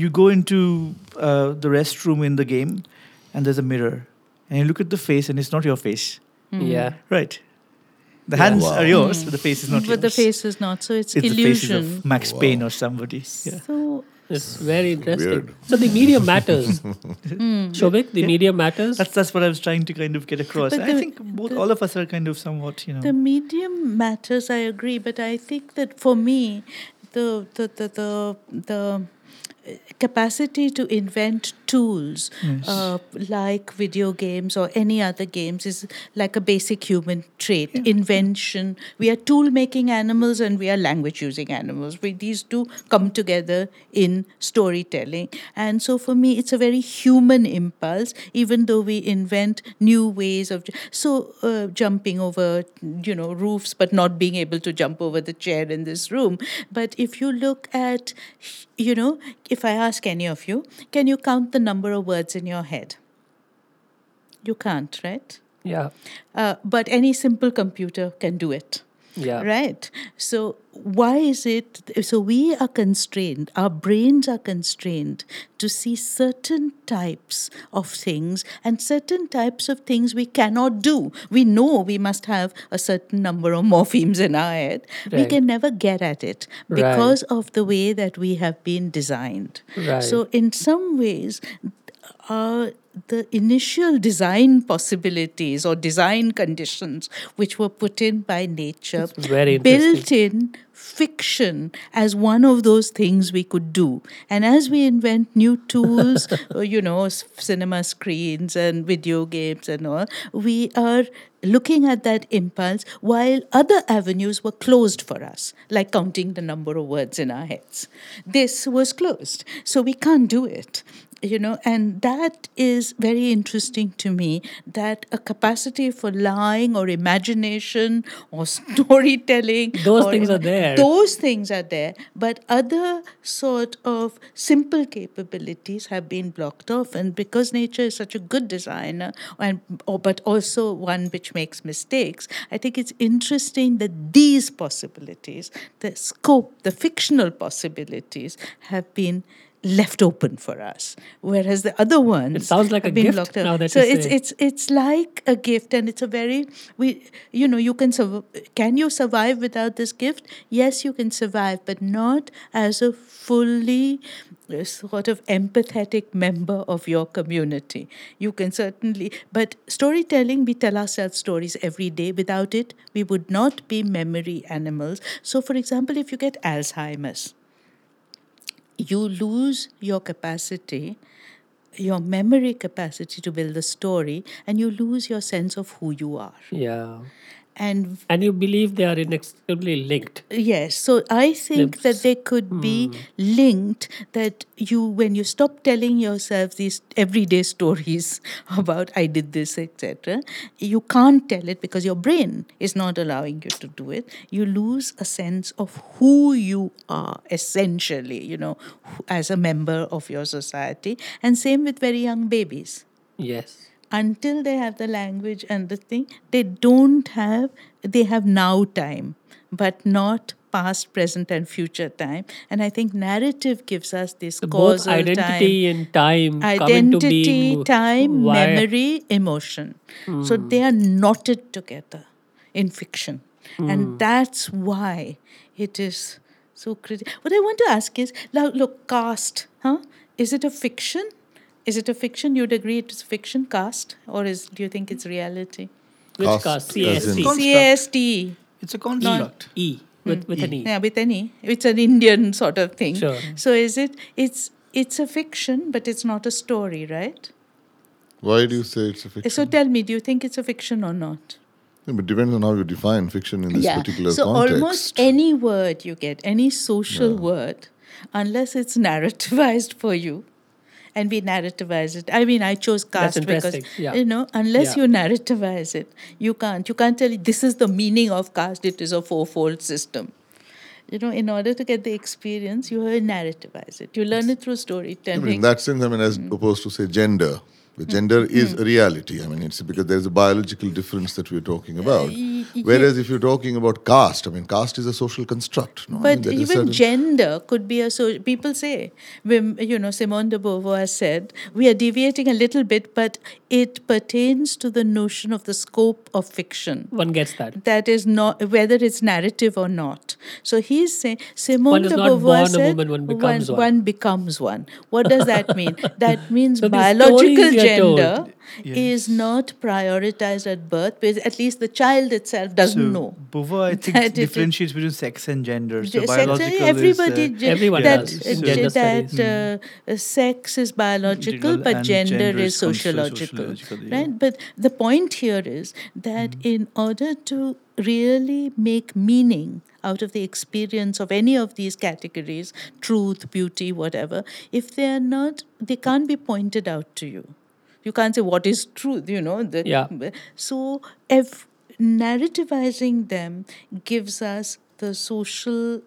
you go into uh, the restroom in the game and there's a mirror and you look at the face and it's not your face yeah. right the Yeah. hands Wow. are yours but the face is not but yours the face is not, so it's, it's the faces illusion. of Max Wow. Payne or somebody yeah. So It's very interesting. Weird. So the medium matters. Hmm. Souvik, the Yeah. medium matters. That's that's what I was trying to kind of get across. But I think both the- all of us are kind of somewhat, you know. The medium matters, I agree, but I think that for me, the the the the, the capacity to invent tools Yes. uh, like video games or any other games is like a basic human trait Yeah. invention we are tool making animals and we are language using animals we, these two come together in storytelling and so for me it's a very human impulse even though we invent new ways of so uh, jumping over you know roofs but not being able to jump over the chair in this room but if you look at you know if i ask any of you can you count the number of words in your head? You can't right? Yeah. uh, but any simple computer can do it Yeah. Right. So, why is it? So, we are constrained, our brains are constrained to see certain types of things and certain types of things we cannot do. We know we must have a certain number of morphemes in our head. We can never get at it Right. because of the way that we have been designed. Right. So, in some ways, uh, the initial design possibilities or design conditions which were put in by nature built in fiction as one of those things we could do. And as we invent new tools uh, you know cinema screens and video games and all we are looking at that impulse while other avenues were closed for us like counting the number of words in our heads. This was closed. So we can't do it you know and that is very interesting to me that a capacity for lying or imagination or storytelling Those or things are there. those things are there but other sort of simple capabilities have been blocked off and because nature is such a good designer and or, but also one which makes mistakes i think it's interesting that these possibilities the scope the fictional possibilities have been left open for us whereas the other ones It sounds like a gift locked up. now that so it's say. it's it's like a gift and it's a very we you know you can surv- can you survive without this gift yes you can survive but not as a fully uh, sort of empathetic member of your community you can certainly but storytelling we tell ourselves stories every day without it we would not be memory animals so for example if you get alzheimer's you lose your capacity, your memory capacity to build a story, and you lose your sense of who you are. Yeah. And And you believe they are inextricably linked. yes, so I think that they could be hmm. linked. That you, when you stop telling yourself these everyday stories about I did this, etc., you can't tell it because your brain is not allowing you to do it. You lose a sense of who you are, essentially, you know, as a member of your society. And same with very young babies Yes. Until they have the language and the thing, they don't have, they have now time, but not past, present, and future time. And I think narrative gives us this So both identity time. and time Identity, time, Why- memory, emotion. So hmm. they are knotted together in fiction. And hmm. that's why it is so critical. What I want to ask is now, look, caste, huh? Is it a fiction? Is it a fiction? You'd agree it is fiction, caste? Or is do you think it's reality? Which Cast cast? as in- CST. CAST. It's a construct. E. With, with an E. Yeah, with any. It's an Indian sort of thing. Sure. So is it it's it's a fiction, but it's not a story, right? Why do you say it's a fiction? So tell me, do you think it's a fiction or not? Yeah, but depends on how you define fiction in this particular so context. almost any word you get, any social word, unless it's narrativized for you, and we narrativize it. I mean, I chose caste because yeah. you know, unless Yeah. you narrativize it, you can't. You can't tell this is the meaning of caste. It is a fourfold system. You know, in order to get the experience, you have to narrativize it. You learn it through I storytelling. mean, in that sense, I mean, as Mm. opposed to say gender, the gender is a reality. I mean, it's because there's a biological difference that we're talking about. y- Whereas if you're talking about caste, I mean, caste is a social construct. No? I mean, But even certain- gender could be a so people say, you know, Simone de Beauvoir said, we are deviating a little bit, but it pertains to the notion of the scope of fiction. One gets that. That is not whether it's narrative or not. So he's saying Simone One is de not Beauvoir born a said, woman, one becomes one. one becomes one. What does that mean? that means So biological stories you're told- gender Yes. is not prioritized at birth, because at least the child itself doesn't so know. Beauvoir, I think, it is- differentiates between sex and gender. So Sex- biological everybody is, uh, Everyone that, does uh, in ge- gender that uh, uh, sex is biological Individual but gender, gender is is con- so sociological, sociological, yeah. right but the point here is that in order to really make meaning out of the experience of any of these categories truth beauty whatever if they are not they can't be pointed out to you you can't say what is truth you know the, Yeah. so if narrativizing them gives us the social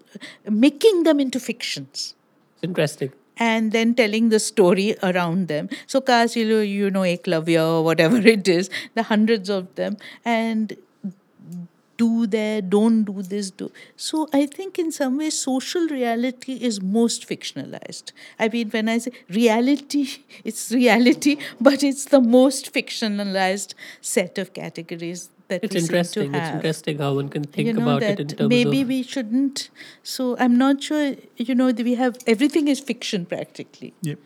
making them into fictions Interesting. and then telling the story around them. So, caste, you know, you know, Eklavya or whatever it is, the hundreds of them, and do there, don't do this, do. So, I think in some ways, social reality is most fictionalized. I mean, when I say reality, it's reality, but it's the most fictionalized set of categories that It's we seem interesting. to It's have interesting how one can think you know about that it in terms of maybe of. we shouldn't so i'm not sure you know that we have everything is fiction practically Yep.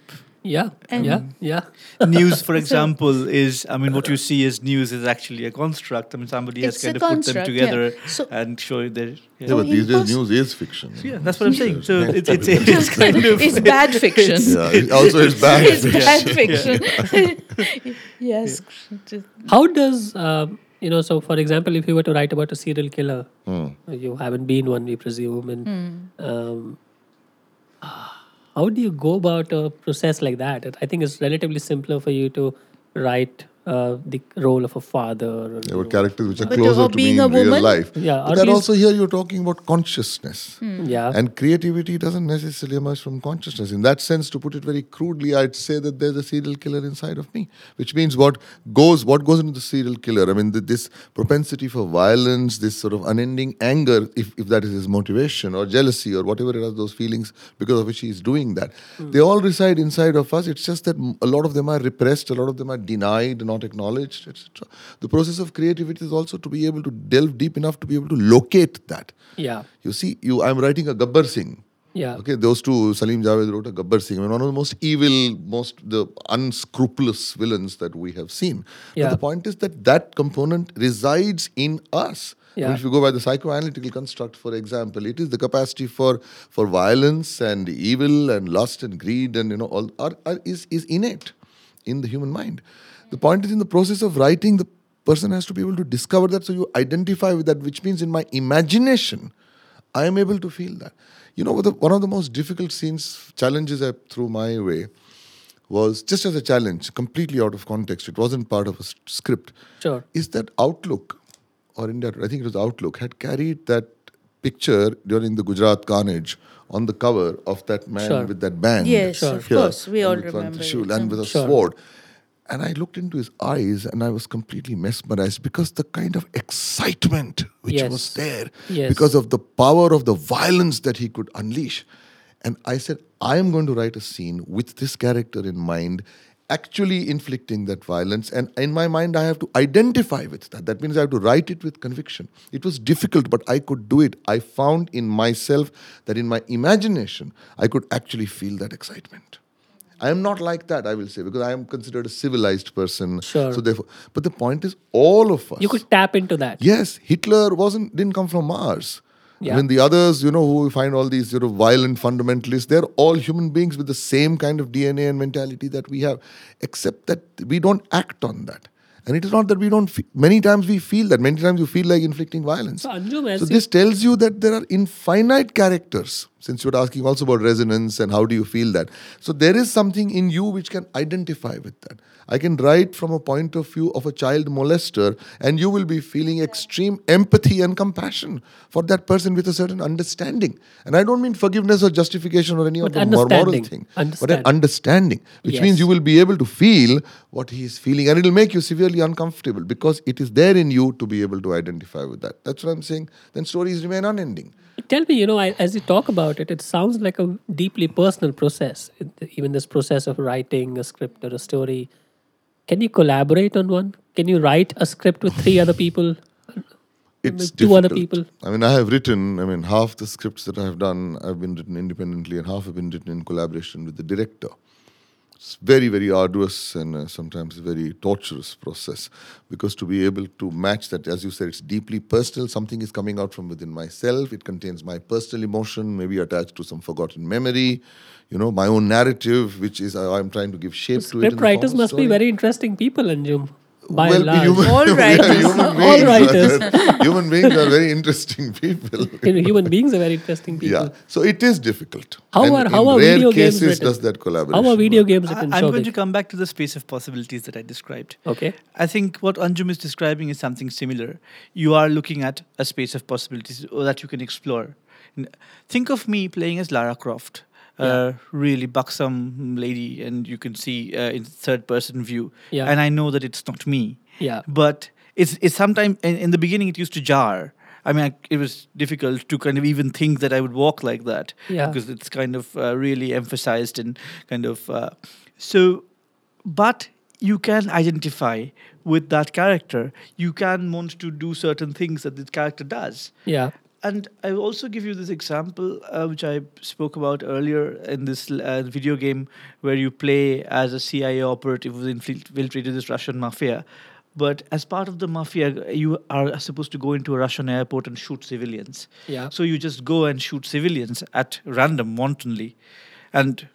Yeah, And- yeah, yeah. news, for example, is I mean, what you see as news is actually a construct. I mean, somebody has kind a of put them construct, yeah. together So- and show you their. Yeah, but these days news is fiction. Yeah, that's what I'm saying. So it's it's, it's kind of it's bad fiction. Yeah, it- also it's bad. It's bad fiction. yes. How does um, you know? So, for example, if you were to write about a serial killer, Hmm. you haven't been one, we presume, and um, how do you go about a process like that? I think it's relatively simpler for you to write uh, the role of a father. Or There were characters which are But closer or to me being in a real woman? life. Yeah, But then also here you're talking about consciousness. yeah, And creativity doesn't necessarily emerge from consciousness. In that sense, to put it very crudely, I'd say that there's a serial killer inside of me, which means what goes what goes into the serial killer. I mean, th- this propensity for violence, this sort of unending anger, if, if that is his motivation, or jealousy, or whatever it is, those feelings because of which he's doing that, they all reside inside of us. It's just that a lot of them are repressed, a lot of them are denied, not acknowledged, etc. The process of creativity is also to be able to delve deep enough to be able to locate that. yeah, You see, you I'm writing a Gabbar Singh. yeah. Okay, those two, Salim Javed wrote a Gabbar Singh. I mean, one of the most evil, most the unscrupulous villains that we have seen. But Yeah. the point is that that component resides in us. Yeah. if you go by the psychoanalytical construct, for example, it is the capacity for for violence and evil and lust and greed and you know all are, are is is innate in the human mind. The point is in the process of writing, the person has to be able to discover that. So you identify with that, which means in my imagination, I am able to feel that. You know, one of the most difficult scenes, challenges I threw my way was just as a challenge, completely out of context. It wasn't part of a script. Sure. Is that Outlook, or India, I think it was Outlook, had carried that picture during the Gujarat carnage on the cover of that man Sure. with that band. Yes, Sure. of course. We all with remember. Trishul it. and with a Sure. sword. And I looked into his eyes and I was completely mesmerized because the kind of excitement which Yes. was there, Yes. because of the power of the violence that he could unleash. And I said, I am going to write a scene with this character in mind, actually inflicting that violence. And in my mind, I have to identify with that. That means I have to write it with conviction. It was difficult, but I could do it. I found in myself that in my imagination, I could actually feel that excitement. I am not like that, I will say, because I am considered a civilized person. Sure. So therefore, but the point is, all of us. You could tap into that. Yes, Hitler wasn't didn't come from Mars. Yeah. I mean, the others, you know, who we find all these sort of violent fundamentalists, they're all human beings with the same kind of DNA and mentality that we have, except that we don't act on that. And it is not that we don't. Fe- many times we feel that. Many times you feel like inflicting violence. So, Anjum, So this tells you that there are infinite characters. Since you were asking also about resonance and how do you feel that, so there is something in you which can identify with that. I can write from a point of view of a child molester, and you will be feeling extreme empathy and compassion for that person with a certain understanding. And I don't mean forgiveness or justification or any But of the mor- moral thing, but an Understanding. which Yes. means you will be able to feel what he is feeling, and it will make you severely uncomfortable because it is there in you to be able to identify with that. That's what I'm saying. Then stories remain unending. Tell me, you know, I, as you talk about it, it sounds like a deeply personal process. Even this process of writing a script or a story. Can you collaborate on one? Can you write a script with three other people? It's With two other people? I mean, I have written. I mean, half the scripts that I have done, I've been written independently, and half have been written in collaboration with the director. It's very, very arduous and uh, sometimes very torturous process because to be able to match that, as you said, it's deeply personal. Something is coming out from within myself. It contains my personal emotion, maybe attached to some forgotten memory. You know, my own narrative, which is uh, I'm trying to give shape to it. Script the writers must be very interesting people, Anjum. By well, large. human, All writers. human All beings, writers. human beings are very interesting people. Human beings are very interesting people. Yeah, so it is difficult. How And are how in are rare video games cases written? does that collaboration? How are video work? games I, written? I'm going to come back to the space of possibilities that I described. Okay. I think what Anjum is describing is something similar. You are looking at a space of possibilities oh, that you can explore. Think of me playing as Lara Croft, a really buxom lady, and you can see uh, in third person view. Yeah. And I know that it's not me. Yeah. But it's it's sometimes in, in the beginning it used to jar. I mean, I, it was difficult to kind of even think that I would walk like that Yeah. because it's kind of uh, really emphasized and kind of uh, so. But you can identify with that character. You can want to do certain things that this character does. Yeah. And I will also give you this example, uh, which I spoke about earlier in this uh, video game, where you play as a CIA operative who infiltrated this Russian mafia. But as part of the mafia, you are supposed to go into a Russian airport and shoot civilians. Yeah. So you just go and shoot civilians at random, wantonly, and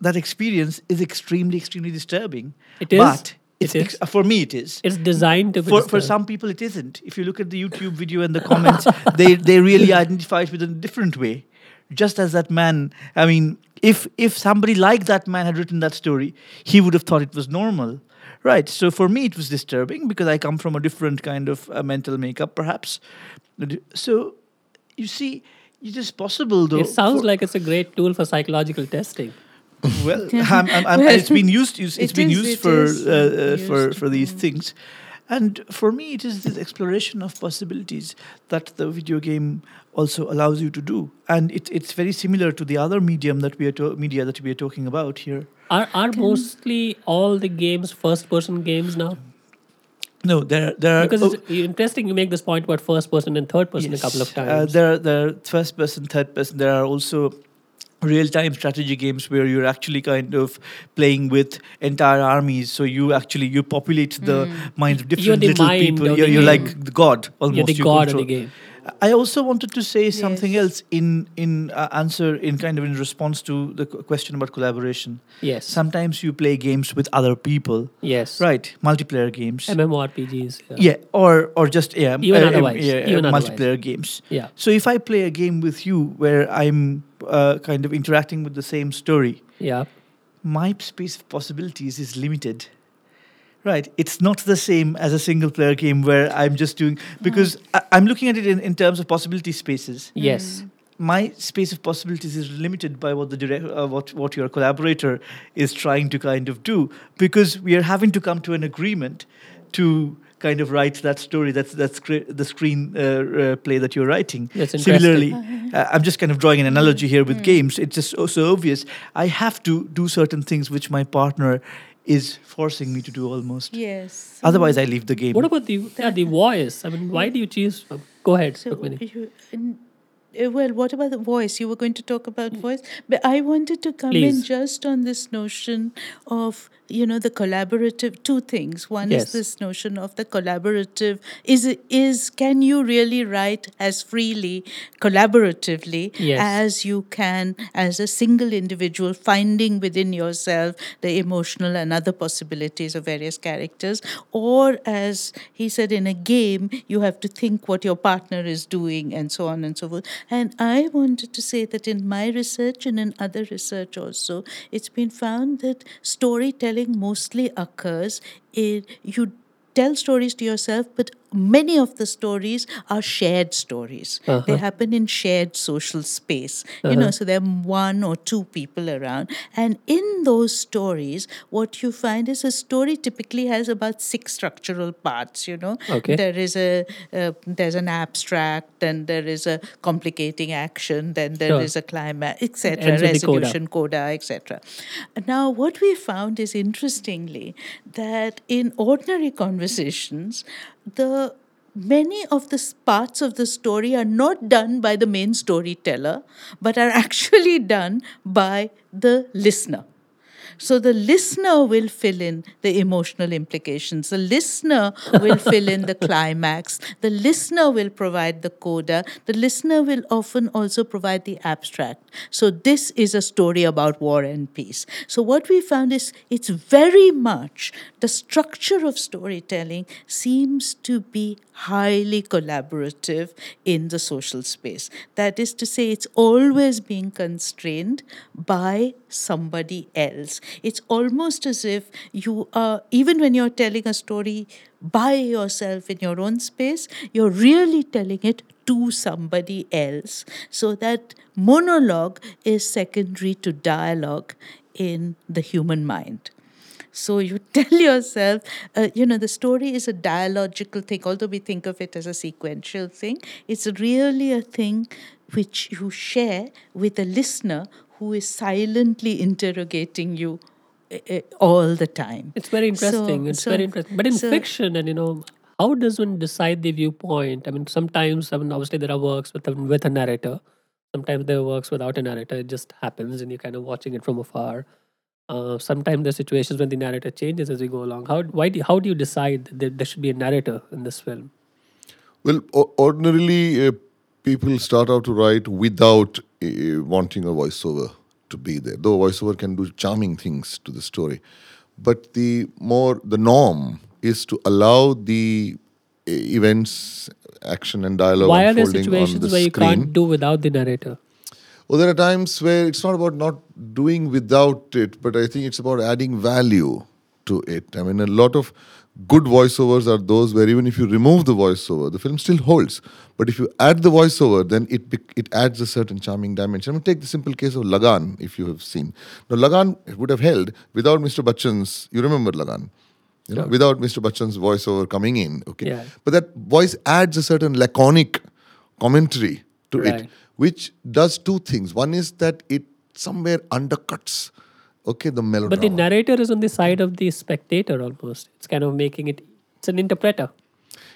that experience is extremely, extremely disturbing. It is? But it's It ex- is? for me, it is. It's designed to be for, for some people it isn't. If you look at the youtube video and the comments they they really identify it with a different way. Just as that man i mean if if somebody like that man had written that story he would have thought it was normal. Right so for me it was disturbing because i come from a different kind of uh, mental makeup perhaps. So you see it is possible though It sounds for- like it's a great tool for psychological testing. Well, I'm, I'm, I'm, Well, it's been used. It's it been is- used it for uh, uh, used. for for these things, and for me, it is this exploration of possibilities that the video game also allows you to do, and it, it's very similar to the other medium that we are to- media that we are talking about here. Are are mostly all the games first person games now? No, there there are Because oh, it's interesting you make this point about first person and third person a couple of Yes. Uh, times. there, there are first person, third person. There are also real-time strategy games where you're actually kind of playing with entire armies. So you actually you populate the hmm. minds of different little people. You're, you're like the god almost. You're the You god of the game. I also wanted to say something Yes. else in in uh, answer in kind of in response to the question about collaboration. Yes. Sometimes you play games with other people, yes. right? Multiplayer games. MMORPGs. Yeah. yeah, or or just yeah, Even uh, otherwise, yeah, even uh, otherwise. multiplayer games. Yeah. So if I play a game with you where I'm uh, kind of interacting with the same story, Yeah. my space of possibilities is limited. Right, it's not the same as a single player game where I'm just doing because I, I'm looking at it in, in terms of possibility spaces. Yes. My space of possibilities is limited by what the direct, uh, what what your collaborator is trying to kind of do because we are having to come to an agreement to kind of write that story. That's that's cre- the screen uh, uh, play that you're writing. That's Similarly, interesting. uh, I'm just kind of drawing an analogy here with games. It's just so, so obvious. I have to do certain things which my partner is forcing me to do almost. Yes. Otherwise, I leave the game. What about the yeah, the voice? I mean, why do you choose? uh, Go ahead, So, Rukmini. you, uh, well, what about the voice? You were going to talk about voice, but I wanted to come in just on this notion of you know the collaborative. Two things. One Yes. is this notion of the collaborative. Is is can you really write as freely collaboratively Yes. as you can as a single individual, finding within yourself the emotional and other possibilities of various characters, or as he said in a game, you have to think what your partner is doing and so on and so forth. And I wanted to say that in my research and in other research also, it's been found that storytelling mostly occurs in you tell stories to yourself, but many of the stories are shared stories. They Uh-huh. happen in shared social space. You know, so there are one or two people around. And in those stories, what you find is a story typically has about six structural parts, you know. Okay. There is a uh, there's an abstract, then there is a complicating action, then there is Sure. a climax, etc., the coda. resolution, coda, etc. Now, what we found is interestingly that in ordinary conversations, the many of the parts of the story are not done by the main storyteller, but are actually done by the listener. So the listener will fill in the emotional implications. The listener will fill in the climax. The listener will provide the coda. The listener will often also provide the abstract. So this is a story about war and peace. So what we found is it's very much the structure of storytelling seems to be highly collaborative in the social space. That is to say, it's always being constrained by somebody else. It's almost as if you are, even when you're telling a story by yourself in your own space, you're really telling it to somebody else. So that monologue is secondary to dialogue in the human mind. So you tell yourself, uh, you know, the story is a dialogical thing, although we think of it as a sequential thing. It's really a thing which you share with a listener who is silently interrogating you uh, uh, all the time. It's very So- interesting. it's so- very interesting. But in so- fiction and you know how does one decide the viewpoint? I mean, sometimes, I mean, obviously there are works with a, with a narrator. Sometimes there are works without a narrator. It just happens, and you're kind of watching it from afar. Uh, sometimes there are situations when the narrator changes as we go along. How why do, how do you decide that there should be a narrator in this film? Well, o- ordinarily, uh, people start out to write without wanting a voiceover to be there. Though voiceover can do charming things to the story, but the more the norm is to allow the events, action, and dialogue Why are there situations the where you screen. can't do without the narrator? Well, there are times where it's not about not doing without it, but I think it's about adding value to it. I mean, a lot of good voiceovers are those where even if you remove the voiceover, the film still holds. But if you add the voiceover, then it it adds a certain charming dimension. I'm going to take the simple case of Lagaan, if you have seen. Now, Lagaan would have held without Mr. Bachchan's. You remember Lagaan? You know, Sure. without Mr. Bachchan's voiceover coming in. Okay, Yeah. but that voice adds a certain laconic commentary to it which does two things. One is that it somewhere undercuts, okay, the melodrama. But the narrator is on the side of the spectator almost. It's kind of making it. It's an interpreter.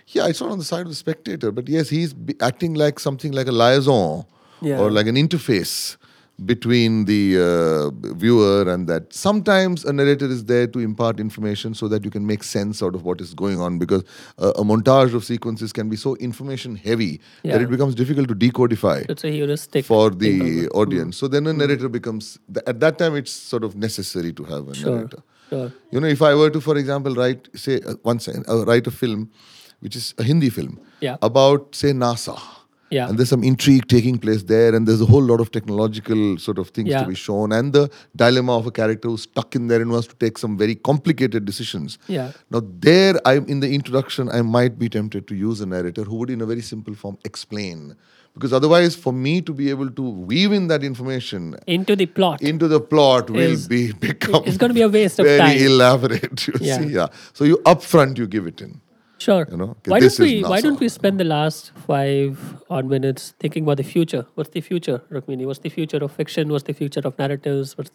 yeah, it's not on the side of the spectator, but yes, he's acting like something like a liaison Yeah. or like an interface between the uh, viewer and that. Sometimes a narrator is there to impart information so that you can make sense out of what is going on because uh, a montage of sequences can be so information heavy that it becomes difficult to decodify. It's a heuristic for the almost. audience. So then a narrator becomes th- at that time it's sort of necessary to have a Sure. narrator. Sure. You know, if I were to, for example, write say uh, one second, uh, write a film, which is a Hindi film Yeah. about say NASA. Yeah. And there's some intrigue taking place there, and there's a whole lot of technological sort of things Yeah. to be shown, and the dilemma of a character who's stuck in there and wants to take some very complicated decisions. Yeah. Now, there, I'm in the introduction, I might be tempted to use a narrator who would, in a very simple form, explain, because otherwise, for me to be able to weave in that information Into the plot. into the plot will Is- be become it's gonna be a waste of time. very elaborate. You Yeah. see, yeah. So you upfront you give it in. Sure. You know, why don't we why don't we spend the last five odd minutes thinking about the future? What's the future, Rukmini? What's the future of fiction? What's the future of narratives? What's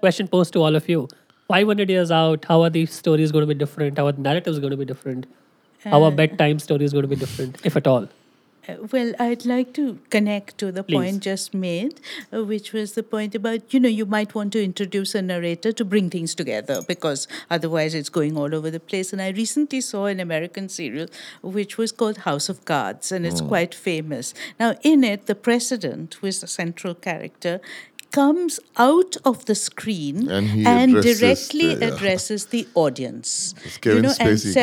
question posed to all of you? 500 years out, how are these stories going to be different? How are the narratives going to be different? How are uh, bedtime stories going to be different, if at all? Uh, Well, I'd like to connect to the Please. point just made, uh, which was the point about, you know, you might want to introduce a narrator to bring things together because otherwise it's going all over the place. And I recently saw an American serial which was called House of Cards, and it's quite famous. Now, in it, the president, who is the central character, comes out of the screen And addresses directly the- yeah. addresses the audience. It's Kevin you know, and says,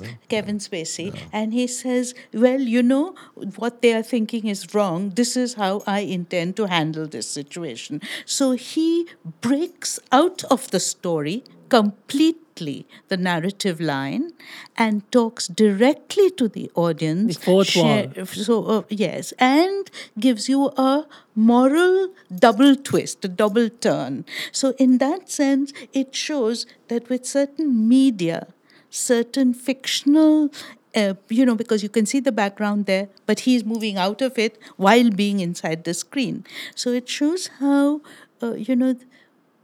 character. Kevin Spacey, and he says, Well, you know, what they are thinking is wrong. This is how I intend to handle this situation. So he breaks out of the story completely, the narrative line, and talks directly to the audience. The fourth wall. So, uh, yes, and gives you a moral double twist, a double turn. So, in that sense, it shows that with certain media, certain fictional uh, you know because you can see the background there but he's moving out of it while being inside the screen so it shows how uh, you know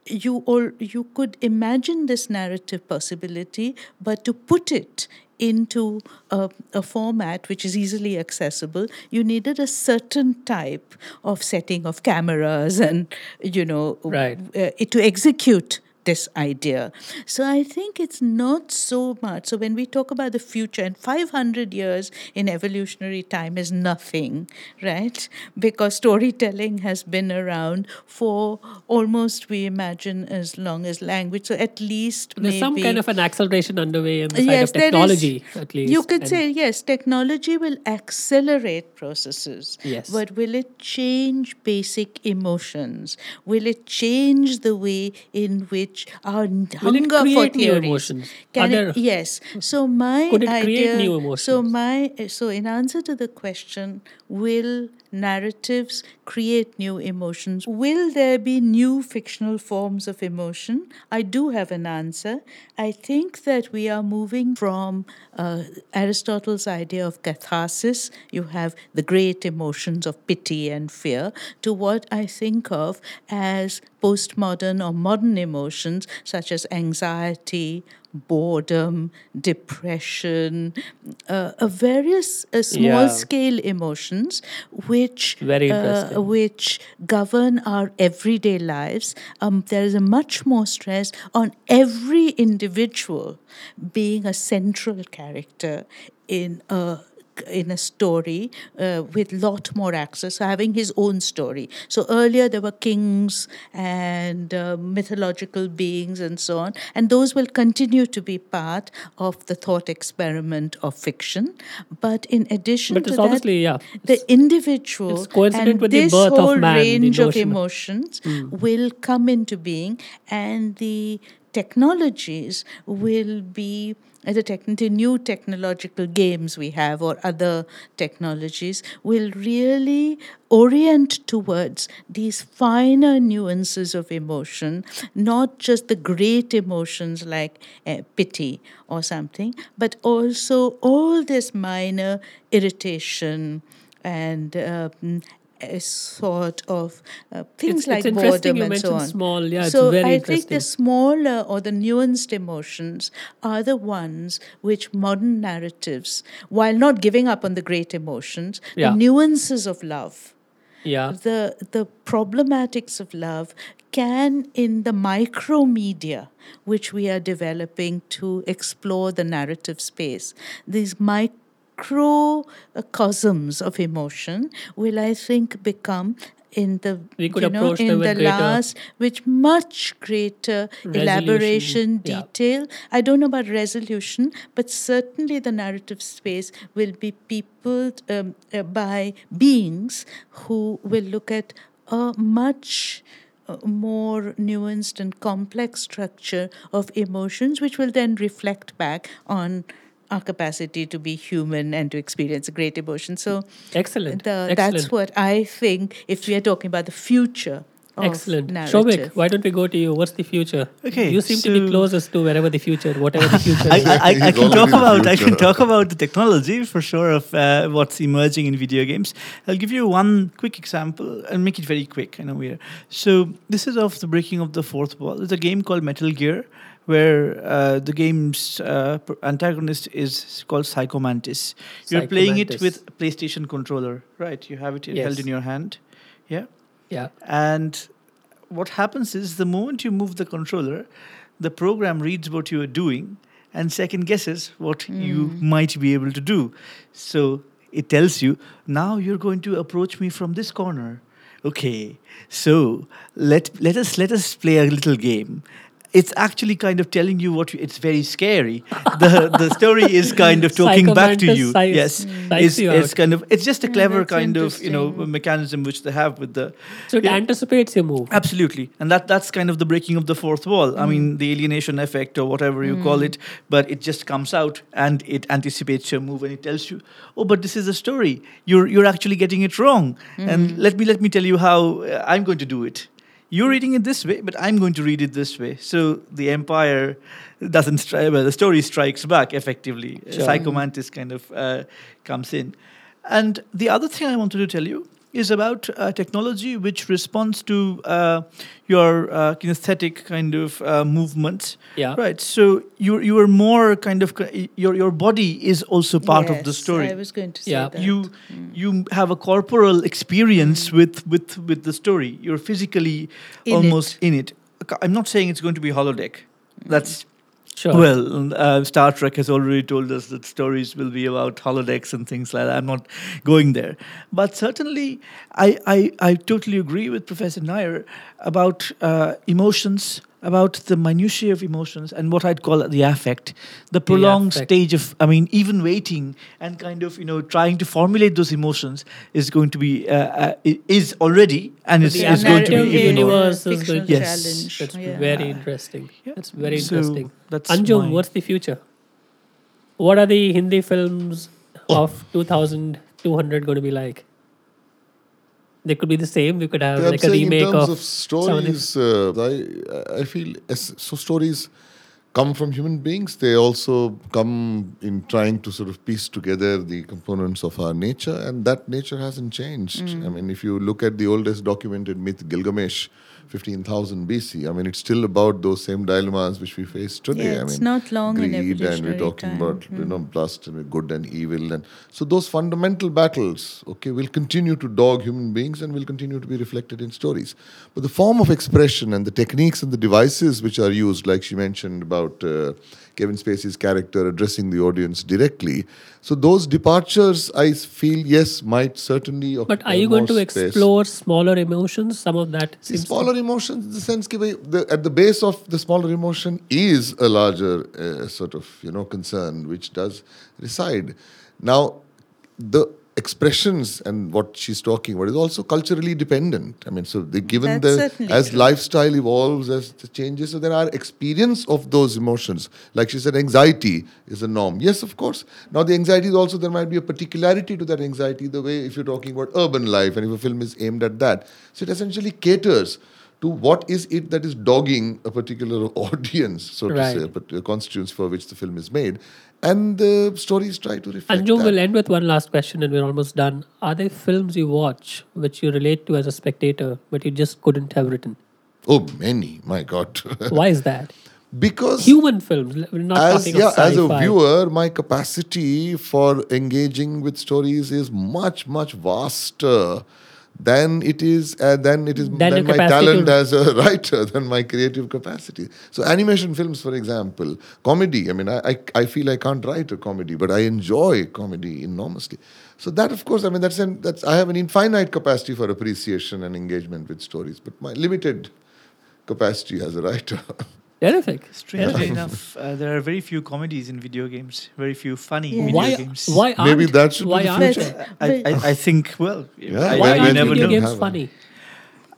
you all you could imagine this narrative possibility but to put it into a, a format which is easily accessible you needed a certain type of setting of cameras and you know Right. uh, to execute this idea. So I think it's not so much. So when we talk about the future, and 500 years in evolutionary time is nothing, right? Because storytelling has been around for almost, we imagine, as long as language. So at least There's maybe. some kind of an acceleration underway in the side of there is- technology, at least. You could and- say, yes, technology will accelerate processes. Yes. But will it change basic emotions? Will it change the way in which our Will it hunger for create new theories? emotions? Can it, yes. So my Could it idea. create new So my so in answer to the question, will narratives create new emotions? Will there be new fictional forms of emotion? I do have an answer. I think that we are moving from uh, Aristotle's idea of catharsis, you have the great emotions of pity and fear, to what I think of as postmodern or modern emotions such as anxiety, boredom, depression, uh, uh, various uh, small Yeah. scale emotions which Very uh, which govern our everyday lives. Um, there is a much more stress on every individual being a central character in a in a story uh, with lot more access, having his own story. So earlier there were kings and uh, mythological beings and so on, and those will continue to be part of the thought experiment of fiction. But in addition But to that, obviously, yeah. the individual it's coincident and with the this birth of whole man, range of emotions will come into being and the technologies will be the, tech, the new technological games we have or other technologies will really orient towards these finer nuances of emotion, not just the great emotions like uh, pity or something, but also all this minor irritation and mm, a sort of uh, things It's- like it's boredom you and so on. small. Yeah, it's so very I think the smaller or the nuanced emotions are the ones which modern narratives, while not giving up on the great emotions, Yeah. the nuances of love Yeah. the the problematics of love can in the micro media which we are developing to explore the narrative space these microcosms of emotion will i think become in the We could you know in the last which much greater Resolution, elaboration yeah. detail i don't know about resolution but certainly the narrative space will be peopled um, uh, by beings who will look at a much uh, more nuanced and complex structure of emotions which will then reflect back on our capacity to be human and to experience a great emotion so Excellent. the, Excellent. that's what i think if we are talking about the future of Excellent. narrative. Souvik, why don't we go to you? What's the future? Okay, You seem to be closest to wherever the future, whatever the future I. I, I, I can talk about I can talk about the technology for sure of uh, what's emerging in video games. I'll give you one quick example and make it very quick. I know we're so this is of the breaking of the fourth wall. There's a game called Metal Gear where uh, the game's uh, antagonist is called Psycho Mantis. You're playing it Psycho Mantis. with PlayStation controller, right? You have it held in your hand, yeah. yeah. And what happens is the moment you move the controller, the program reads what you are doing and second guesses what you might be able to do. So it tells you, now you're going to approach me from this corner. Okay, so let let us let us play a little game. It's actually kind of telling you what you, it's very scary. The the story is kind of talking back to you. psy- yes, it's, you it's kind of it's just a hmm, clever that's kind of you know mechanism which they have with the So it Yeah. anticipates your move. Absolutely, and that that's kind of the breaking of the fourth wall. I hmm. mean, the alienation effect or whatever you call hmm. it, but it just comes out and it anticipates your move and it tells you, oh, but this is a story. You're you're actually getting it wrong, and let me let me tell you how uh, I'm going to do it. You're reading it this way, but I'm going to read it this way. So the empire doesn't strike. Well, the story strikes back effectively. Sure. Psycho Mantis kind of uh, comes in, and the other thing I wanted to tell you is about uh, technology which responds to uh, your uh, kinesthetic kind of uh, movements. Yeah. Right. So you you are more kind of your your body is also part of the story. I was going to say Yeah. that. you you have a corporal experience with with with the story. You're physically In almost in it. I'm not saying it's going to be holodeck. That's Sure. well, uh, Star Trek has already told us that stories will be about holodecks and things like that. I'm not going there. But certainly, I, I, I totally agree with Professor Nair about uh, emotions, about the minutiae of emotions, and what I'd call the affect, the prolonged affect. stage of, I mean, even waiting and kind of, you know, trying to formulate those emotions is going to be, uh, uh, is already, and it's, the is going to be narrative even more. universe is going to Yes. challenge. That's yeah. very interesting. Yeah. That's very So interesting. that's Anjum, my- what's the future? What are the Hindi films of 2200 going to be like? They could be the same. We could have Yeah, I'm like a saying in remake terms of, of, stories, uh, I I feel so. Stories come from human beings. They also come in trying to sort of piece together the components of our nature, and that nature hasn't changed. I mean, if you look at the oldest documented myth, Gilgamesh, 15,000 BC. I mean, it's still about those same dilemmas which we face today. Yeah, I it's mean, not long in greed, and we're talking time. Hmm. about you know lust and good and evil, and so those fundamental battles, okay, will continue to dog human beings and will continue to be reflected in stories. But the form of expression and the techniques and the devices which are used, like she mentioned about uh, Kevin Spacey's character addressing the audience directly. So those departures, I feel, yes, might certainly. But are you going to space. explore smaller emotions? Some of that. See, smaller to... emotions, in the sense, the, at the base of the smaller emotion is a larger uh, sort of you know concern which does reside. Now, the expressions and what she's talking about is also culturally dependent. I mean, so they, given That's the as true. lifestyle evolves, as it changes, so there are experience of those emotions. Like she said, anxiety is a norm. Yes, of course. Now the anxiety is also there might be a particularity to that anxiety. The way if you're talking about urban life, and if a film is aimed at that, so it essentially caters to what is it that is dogging a particular audience, so to say, but a constituents for which the film is made, and the stories try to reflect Anjum that. will end with one last question and we're almost done. Are there films you watch which you relate to as a spectator but you just couldn't have written? Oh, many! My God, Why is that? because Human films. Not as yeah, as a viewer, my capacity for engaging with stories is much much vaster than it is uh, than it is than your my talent to- as a writer than my creative capacity. So animation films, for example, comedy. I mean, I, I I feel I can't write a comedy, but I enjoy comedy enormously. So that, of course, I mean that's an, that's I have an infinite capacity for appreciation and engagement with stories, but my limited capacity as a writer. Terrific. Strangely Terrific. enough, uh, there are very few comedies in video games. Very few funny Yeah. video Why, games. why aren't, Maybe that should be why the future. I, I, I think well, Yeah, I, Why I, you aren't never video know. games Have a- funny?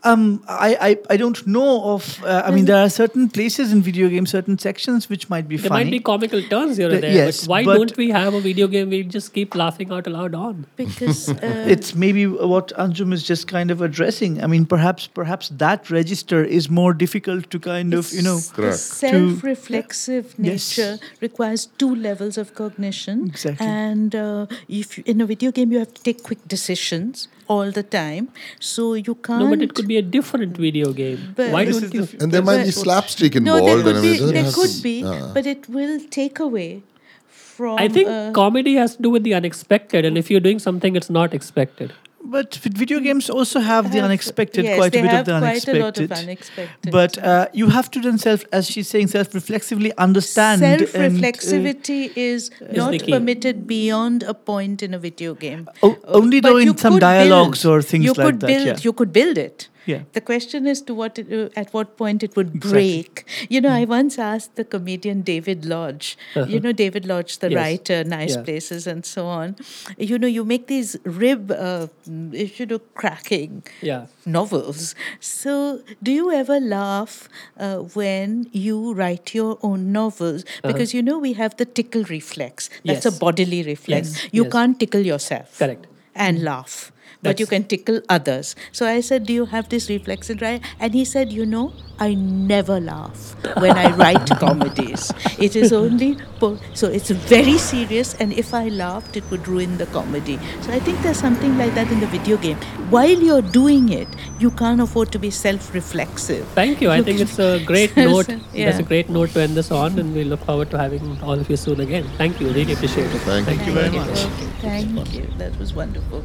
Um, I, I, I don't know of. Uh, I mean, there are certain places in video games, certain sections which might be There funny. There might be comical turns here The- and there, yes, but why but- don't we have a video game we just keep laughing out loud on? because uh, it's maybe what Anjum is just kind of addressing. I mean, perhaps perhaps that register is more difficult to kind of you know. it's- the Correct. self-reflexive Yes. nature requires two levels of cognition Exactly. and uh, if you, in a video game you have to take quick decisions all the time so you can't No, but it could be a different video game. But- why don't is the f- And there might be But- slapstick no involved. there could and be there could be Ah. but it will take away from I think uh, comedy has to do with the unexpected, and if you're doing something, it's not expected. But video games also have the unexpected, yes, quite a bit have of the quite a lot unexpected. of unexpected But uh, you have to then self, as she's saying, self-reflexively understand. and, uh, Self-reflexivity is not the permitted beyond a point in a video game. O- only though in some dialogues build- or things you like could that, Build, yeah. You could build it. Yeah. The question is to what it, uh, at what point it would Exactly. break. You know, I once asked the comedian David Lodge. You know, David Lodge, the Yes. writer, Nice Yeah. Places, and so on. You know, you make these rib, uh, mm, you know, cracking Yeah. novels. So, do you ever laugh uh, when you write your own novels? Because you know we have the tickle reflex. That's Uh-huh. Yes. a bodily reflex. Yes, You can't tickle yourself. Correct. And laugh. But you can tickle others. So I said, Do you have this reflex in writing? And he said, You know, I never laugh when I write comedies. It is only, po- so it's very serious. And if I laughed, it would ruin the comedy. So I think there's something like that in the video game. While you're doing it, you can't afford to be self reflexive. Thank you. I think it's a great note. That's a great note to end this on, and we look forward to having all of you soon again. Thank you. Really appreciate it. Thank you. Thank you very much. Okay, thank you. That was wonderful.